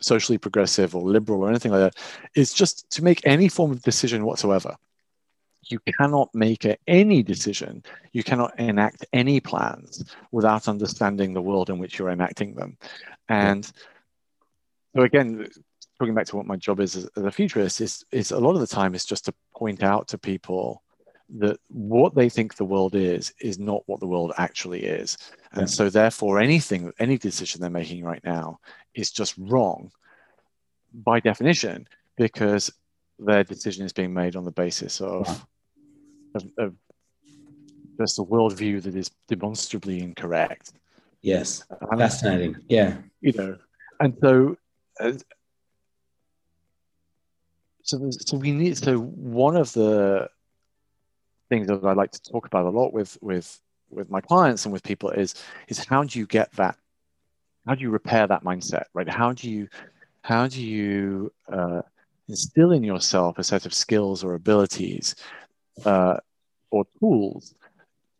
socially progressive or liberal or anything like that, is just to make any form of decision whatsoever. You cannot make a, any decision, you cannot enact any plans without understanding the world in which you're enacting them. And so, again, talking back to what my job is as, as a futurist, is, is a lot of the time is just to point out to people that what they think the world is is not what the world actually is. And yeah. so therefore anything any decision they're making right now is just wrong by definition because their decision is being made on the basis of, of, of just a worldview that is demonstrably incorrect. Yes. Fascinating. Yeah. You know and so uh, so, so we need so one of the things that I like to talk about a lot with with with my clients and with people is is how do you get that how do you repair that mindset right how do you how do you uh, instill in yourself a set of skills or abilities uh, or tools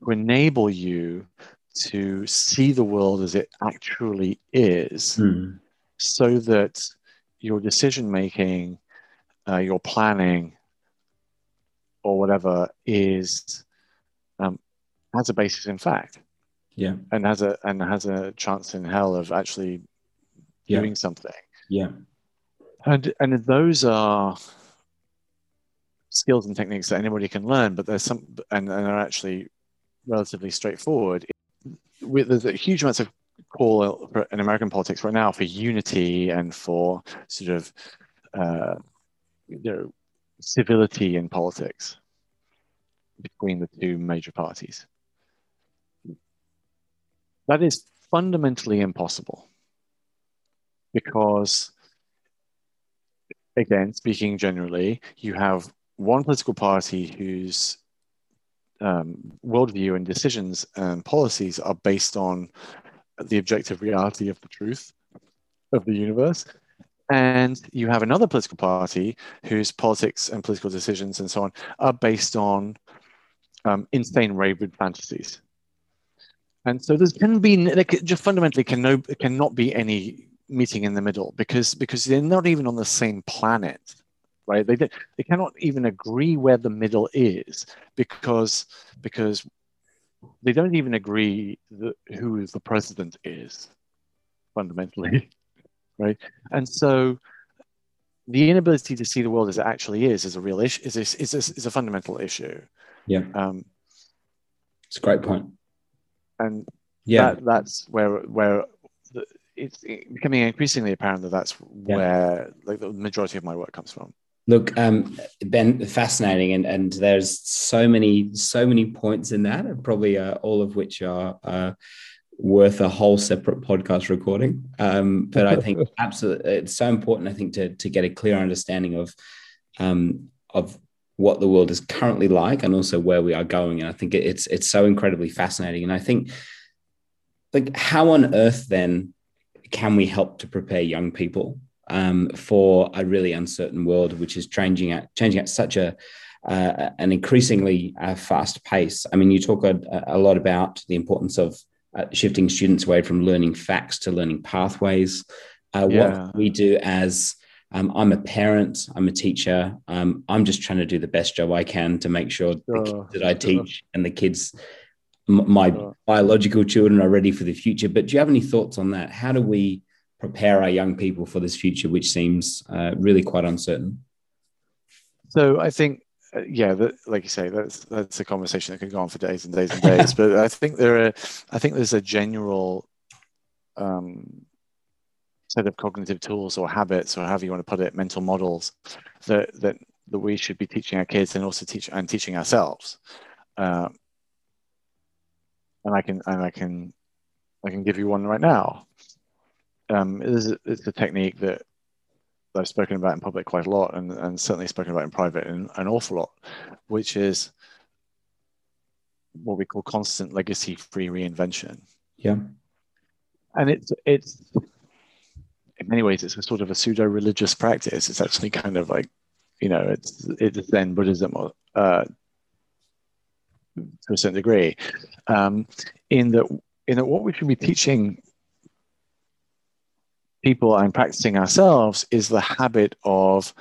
to enable you to see the world as it actually is mm. so that your decision making uh, your planning or whatever is um, has a basis in fact. Yeah. And has a and has a chance in hell of actually yeah. doing something. Yeah. And and those are skills and techniques that anybody can learn, but there's some and, and are actually relatively straightforward. There's a huge amounts of call in American politics right now for unity and for sort of uh, you know civility in politics between the two major parties. That is fundamentally impossible because, again, speaking generally, you have one political party whose um, worldview and decisions and policies are based on the objective reality of the truth of the universe, and you have another political party whose politics and political decisions and so on are based on um, insane rabid fantasies. And so there can be just fundamentally can no cannot be any meeting in the middle because because they're not even on the same planet, right? They they cannot even agree where the middle is because because they don't even agree that who the president is fundamentally right? And so the inability to see the world as it actually is is a real issue is a, is a, is a fundamental issue yeah um, It's a great point. And Yeah. that, that's where where the, it's becoming increasingly apparent that that's Yeah. where like the majority of my work comes from. Look, um, Ben, fascinating, and and there's so many so many points in that, and probably uh, all of which are uh, worth a whole separate podcast recording. Um, but I think absolutely, it's so important. I think to to get a clear understanding of um, of what the world is currently like, and also where we are going. And I think it's it's so incredibly fascinating. And I think, like, how on earth then can we help to prepare young people um, for a really uncertain world, which is changing at changing at such a uh, an increasingly uh, fast pace. I mean, you talk a, a lot about the importance of uh, shifting students away from learning facts to learning pathways. Uh, Yeah. What we do as um, I'm a parent, I'm a teacher. Um, I'm just trying to do the best job I can to make sure the Sure, kids that I sure. teach and the kids, m- my Sure. biological children, are ready for the future. But do you have any thoughts on that? How do we prepare our young people for this future, which seems uh, really quite uncertain? So I think, uh, yeah, that, like you say, that's that's a conversation that could go on for days and days and days. but I think there are, I think there's a general um, set of cognitive tools or habits, or however you want to put it, mental models that that that we should be teaching our kids and also teach and teaching ourselves. Um, and I can and I can I can give you one right now. Um, it is it's a technique that that I've spoken about in public quite a lot, and, and certainly spoken about in private an, an awful lot, which is what we call constant legacy free reinvention. Yeah. And it's it's in many ways it's a sort of a pseudo religious practice. It's actually kind of like, you know, it's it's Zen Buddhism or uh, to a certain degree, um, in that in that what we should be teaching people and practicing ourselves is the habit of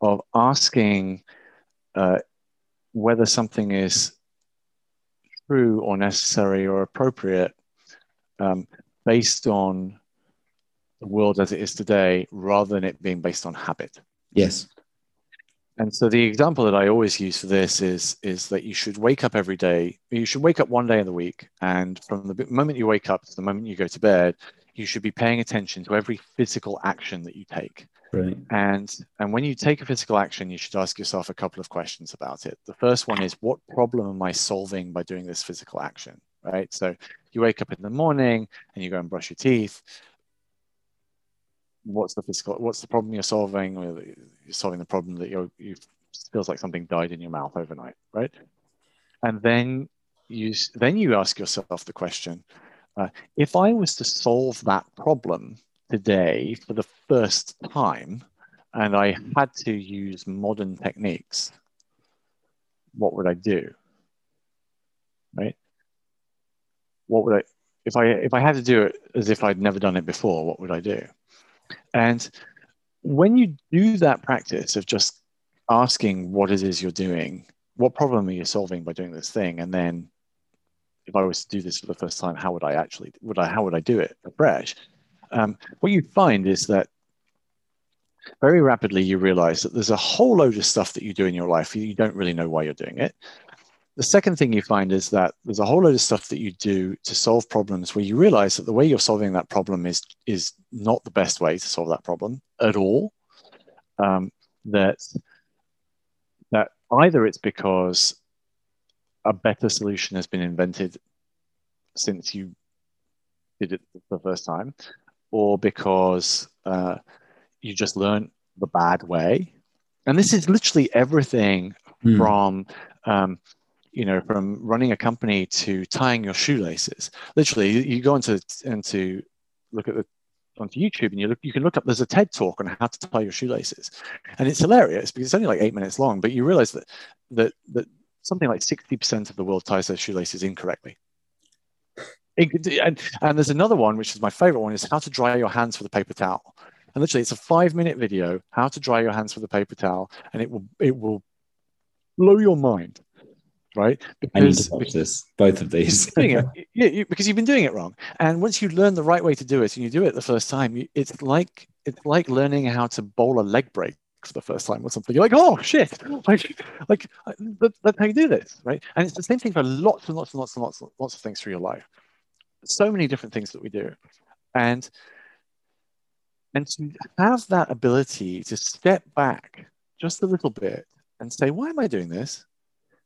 of asking uh, whether something is true or necessary or appropriate um, based on the world as it is today rather than it being based on habit Yes. and so the example that I always use for this is is that you should wake up every day. You should wake up one day in the week, and from the moment you wake up to the moment you go to bed, you should be paying attention to every physical action that you take. Brilliant. And and when you take a physical action, you should ask yourself a couple of questions about it. The first one is, what problem am I solving by doing this physical action? Right. So you wake up in the morning and you go and brush your teeth. What's the physical? What's the problem you're solving? You're solving the problem that you're you feels like something died in your mouth overnight, right? And then you then you ask yourself the question: uh, If I was to solve that problem today for the first time, and I had to use modern techniques, what would I do? Right? What would I if I if I had to do it as if I'd never done it before? What would I do? And when you do that practice of just asking what it is you're doing, what problem are you solving by doing this thing, and then if I was to do this for the first time, how would I actually would I how would I do it afresh? Um, what you find is that very rapidly you realize that there's a whole load of stuff that you do in your life you don't really know why you're doing it. The second thing you find is that there's a whole load of stuff that you do to solve problems where you realize that the way you're solving that problem is is not the best way to solve that problem at all. Um, that that either it's because a better solution has been invented since you did it the first time, or because uh, you just learned the bad way. And this is literally everything Hmm. from um, you know from running a company to tying your shoelaces literally you, you go into into look at the onto youtube and you look you can look up there's a ted talk on how to tie your shoelaces and it's hilarious because it's only like eight minutes long but you realize that that that something like 60% of the world ties their shoelaces incorrectly and, and there's another one which is my favorite one is how to dry your hands with a paper towel and literally it's a five minute video how to dry your hands with a paper towel and it will it will blow your mind right I need to watch this. Both of these. it yeah, you, because you've been doing it wrong and once you learn the right way to do it and you do it the first time you, it's like it's like learning how to bowl a leg break for the first time or something. You're like, oh shit, like, like that's how you do this, right? And it's the same thing for lots and lots and lots and lots, and lots of things through your life. So many different things that we do, and and to have that ability to step back just a little bit and say, why am I doing this?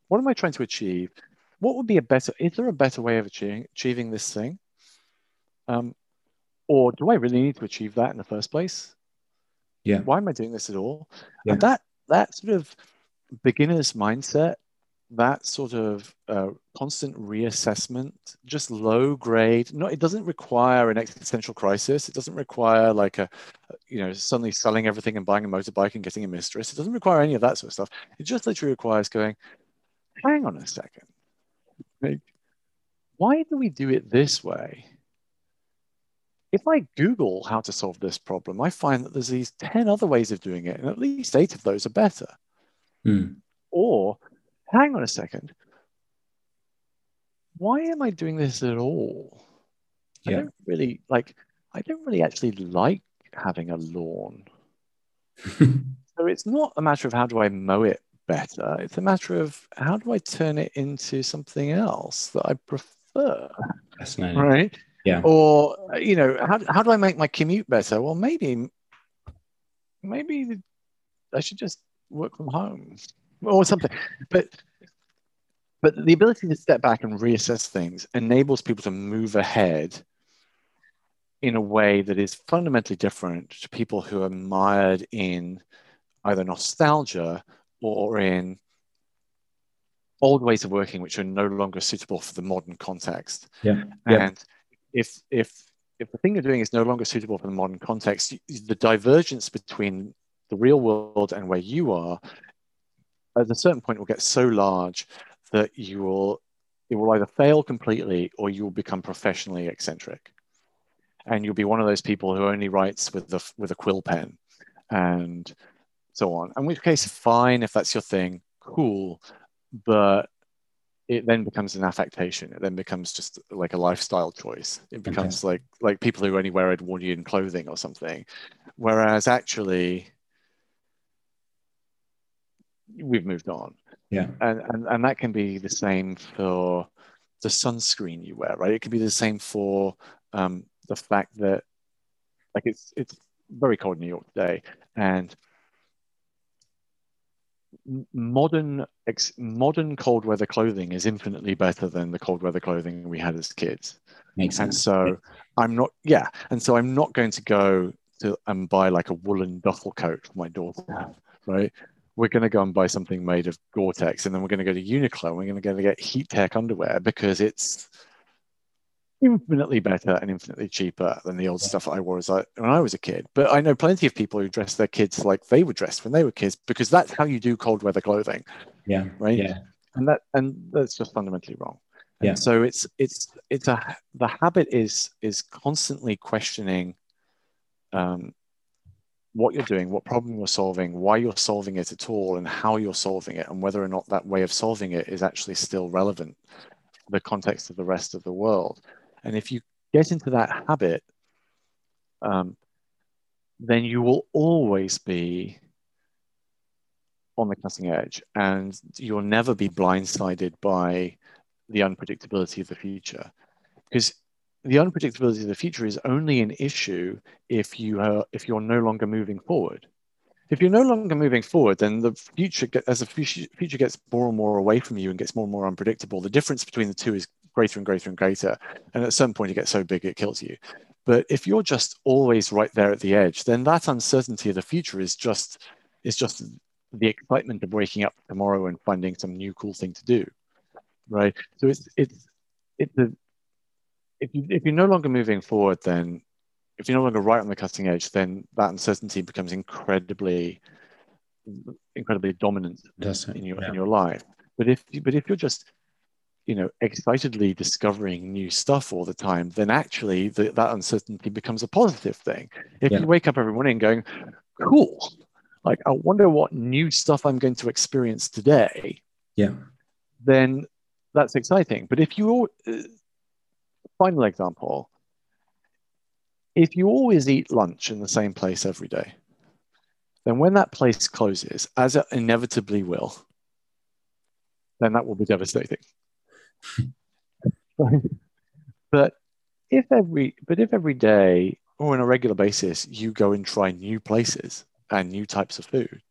What am I trying to achieve? What would be a better? Is there a better way of achieving achieving this thing? Um, or do I really need to achieve that in the first place? Yeah. Why am I doing this at all? Yeah. And that that sort of beginner's mindset, that sort of uh, constant reassessment, just low grade. No, it doesn't require an existential crisis. It doesn't require like a, you know, suddenly selling everything and buying a motorbike and getting a mistress. It doesn't require any of that sort of stuff. It just literally requires going, hang on a second. Like, why do we do it this way? If I Google how to solve this problem, I find that there's these 10 other ways of doing it, and at least eight of those are better. Mm. Or, hang on a second, why am I doing this at all? Yeah. I don't really like, I don't really actually like having a lawn. so it's not a matter of how do I mow it better, it's a matter of how do I turn it into something else that I prefer. Fascinating. Right. Yeah. Or you know, how how do I make my commute better? Well, maybe maybe I should just work from home or something. But but the ability to step back and reassess things enables people to move ahead in a way that is fundamentally different to people who are mired in either nostalgia or in old ways of working which are no longer suitable for the modern context. Yeah. And if if if the thing you're doing is no longer suitable for the modern context, the divergence between the real world and where you are, at a certain point, will get so large that you will it will either fail completely or you will become professionally eccentric, and you'll be one of those people who only writes with the with a quill pen, and so on. In which case, fine if that's your thing, cool, but it then becomes an affectation. It then becomes just like a lifestyle choice. It becomes okay. like like people who only wear Edwardian clothing or something. Whereas actually we've moved on. Yeah. And, and and that can be the same for the sunscreen you wear, right? It can be the same for um, the fact that like it's it's very cold in New York today and modern ex, modern cold weather clothing is infinitely better than the cold weather clothing we had as kids. Makes and sense. so I'm not yeah, and so I'm not going to go to and buy like a woolen duffel coat for my daughter, right? We're going to go and buy something made of Gore-Tex, and then we're going to go to Uniqlo. And we're going to go to get Heattech underwear because it's infinitely better and infinitely cheaper than the old yeah. stuff I wore as I, when I was a kid. But I know plenty of people who dress their kids like they were dressed when they were kids because that's how you do cold weather clothing. Yeah. Right. Yeah. And that and that's just fundamentally wrong. And yeah. So it's it's it's a the habit is is constantly questioning um, what you're doing, what problem you're solving, why you're solving it at all, and how you're solving it, and whether or not that way of solving it is actually still relevant the context of the rest of the world. And if you get into that habit, um, then you will always be on the cutting edge and you'll never be blindsided by the unpredictability of the future. Because the unpredictability of the future is only an issue if you are if you're no longer moving forward. If you're no longer moving forward, then the future, as the future gets more and more away from you and gets more and more unpredictable, the difference between the two is greater and greater and greater. And at some point, it gets so big it kills you. But if you're just always right there at the edge, then that uncertainty of the future is just is just the excitement of waking up tomorrow and finding some new cool thing to do, right? So it's it's it's a if you if you're no longer moving forward, then if you're no longer right on the cutting edge, then that uncertainty becomes incredibly incredibly dominant in your yeah. in your life. But if but if you're just you know excitedly discovering new stuff all the time then actually the, that uncertainty becomes a positive thing if yeah. you wake up every morning going cool like i wonder what new stuff i'm going to experience today yeah then that's exciting but if you uh, final example if you always eat lunch in the same place every day then when that place closes, as it inevitably will, then that will be devastating. but if every but if every day or on a regular basis you go and try new places and new types of food,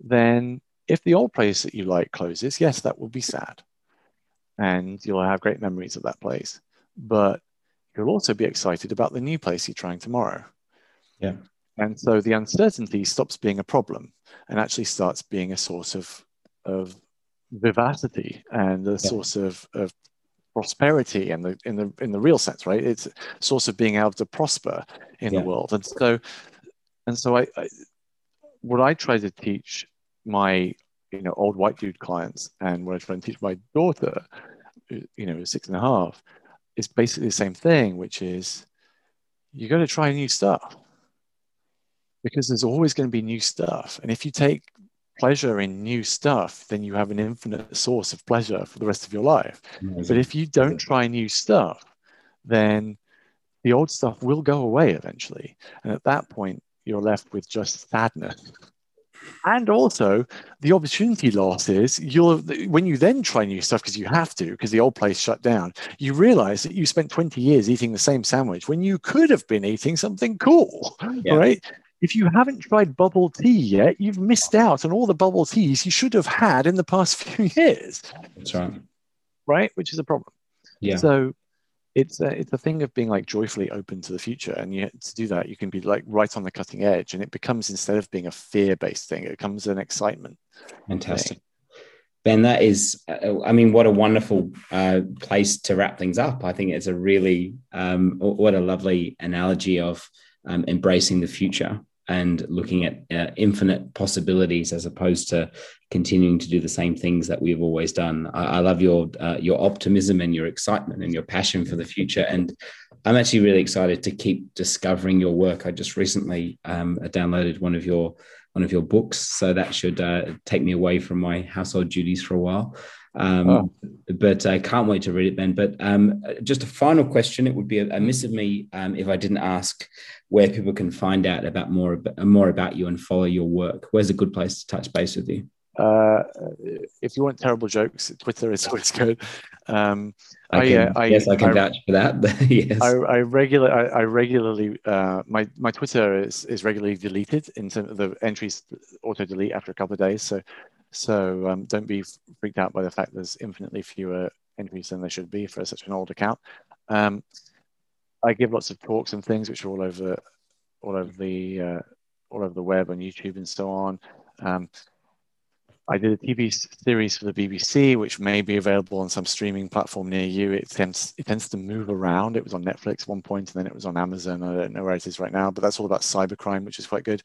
then if the old place that you like closes, yes, that will be sad. And you'll have great memories of that place. But you'll also be excited about the new place you're trying tomorrow. Yeah. And so the uncertainty stops being a problem and actually starts being a source of, of vivacity and a yeah. source of, of prosperity in the in the in the real sense, right? It's a source of being able to prosper in yeah. the world. And so and so I, I what I try to teach my you know old white dude clients and what I try to teach my daughter, you know, six and a half, is basically the same thing, which is you got to try new stuff because there's always going to be new stuff. And if you take pleasure in new stuff, then you have an infinite source of pleasure for the rest of your life. Amazing. But if you don't try new stuff, then the old stuff will go away eventually. And at that point, you're left with just sadness. And also, the opportunity loss is you'll when you then try new stuff because you have to because the old place shut down. You realize that you spent 20 years eating the same sandwich when you could have been eating something cool, yeah. right? If you haven't tried bubble tea yet, you've missed out on all the bubble teas you should have had in the past few years. That's right. Right, which is a problem. Yeah. So it's a, it's a thing of being like joyfully open to the future, and you to do that, you can be like right on the cutting edge, and it becomes instead of being a fear-based thing, it becomes an excitement. Fantastic. Thing. Ben, that is, uh, I mean, what a wonderful uh, place to wrap things up. I think it's a really, um, what a lovely analogy of um, embracing the future and looking at uh, infinite possibilities as opposed to continuing to do the same things that we've always done. I, I love your uh, your optimism and your excitement and your passion for the future. And I'm actually really excited to keep discovering your work. I just recently um, downloaded one of your one of your books, so that should uh, take me away from my household duties for a while. Um, oh. But I can't wait to read it, Ben. But um, just a final question: It would be a, a miss of me um, if I didn't ask where people can find out about more more about you and follow your work. Where's a good place to touch base with you? Uh, if you want terrible jokes, Twitter is always good. Um, I, can, I, uh, I, yes, I can I, vouch for that. yes, I, I regular, I, regularly, uh, my my Twitter is is regularly deleted in some of the entries auto delete after a couple of days. So so um, don't be freaked out by the fact there's infinitely fewer entries than there should be for such an old account. Um, I give lots of talks and things which are all over all over the uh, all over the web on YouTube and so on. Um, I did a TV series for the BBC, which may be available on some streaming platform near you. It tends it tends to move around. It was on Netflix one point, and then it was on Amazon. I don't know where it is right now, but that's all about cybercrime, which is quite good.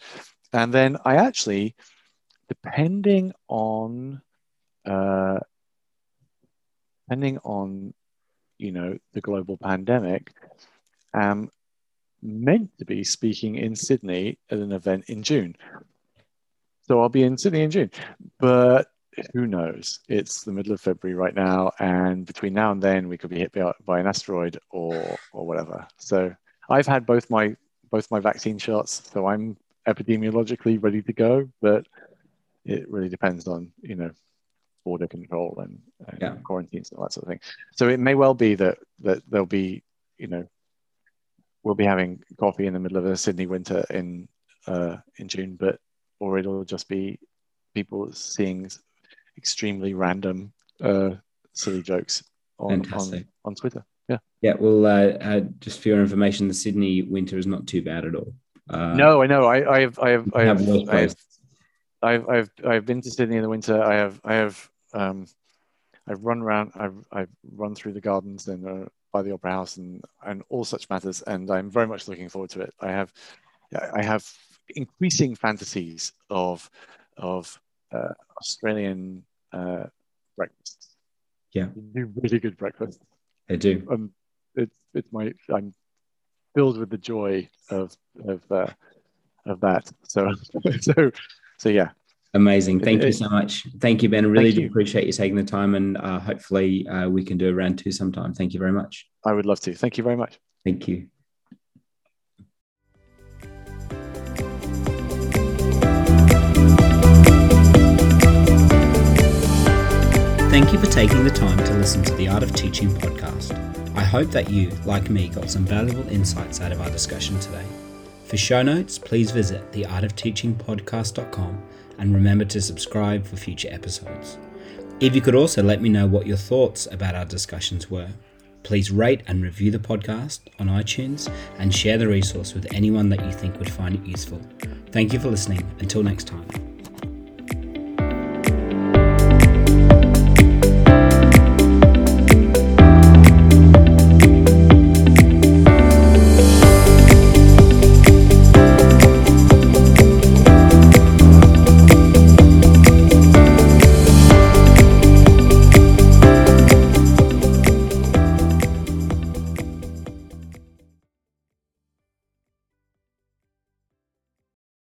And then I actually, depending on, uh, depending on, you know, the global pandemic, am meant to be speaking in Sydney at an event in June. So I'll be in Sydney in June, but who knows? It's the middle of February right now, and between now and then, we could be hit by, an asteroid or or whatever. So I've had both my both my vaccine shots, so I'm epidemiologically ready to go, but it really depends on you know border control and, and yeah. quarantines and all that sort of thing. So it may well be that that there'll be you know we'll be having coffee in the middle of a Sydney winter in uh, in June, but or it'll just be people seeing extremely random uh, silly jokes on, on on Twitter. Yeah. Yeah. Well, uh, uh, just for your information, the Sydney winter is not too bad at all. Uh, no, I know. I, I have, I have, I have, I have, I've, I've, I've been to Sydney in the winter. I have, I have, um, I've run around. I've, I've run through the gardens and uh, by the Opera House and and all such matters. And I'm very much looking forward to it. I have I have increasing fantasies of of uh, Australian uh, breakfasts. Yeah, they do really good breakfast. They do. Um, it's it's my I'm filled with the joy of of uh, of that. So so so yeah, Amazing. Thank you so much. Thank you, Ben. I really you. appreciate you taking the time, and uh, hopefully uh, we can do a round two sometime. Thank you very much. I would love to. Thank you very much. Thank you. Thank you for taking the time to listen to the Art of Teaching podcast. I hope that you, like me, got some valuable insights out of our discussion today. For show notes, please visit theartofteachingpodcast.com and remember to subscribe for future episodes. If you could also let me know what your thoughts about our discussions were, please rate and review the podcast on iTunes and share the resource with anyone that you think would find it useful. Thank you for listening. Until next time.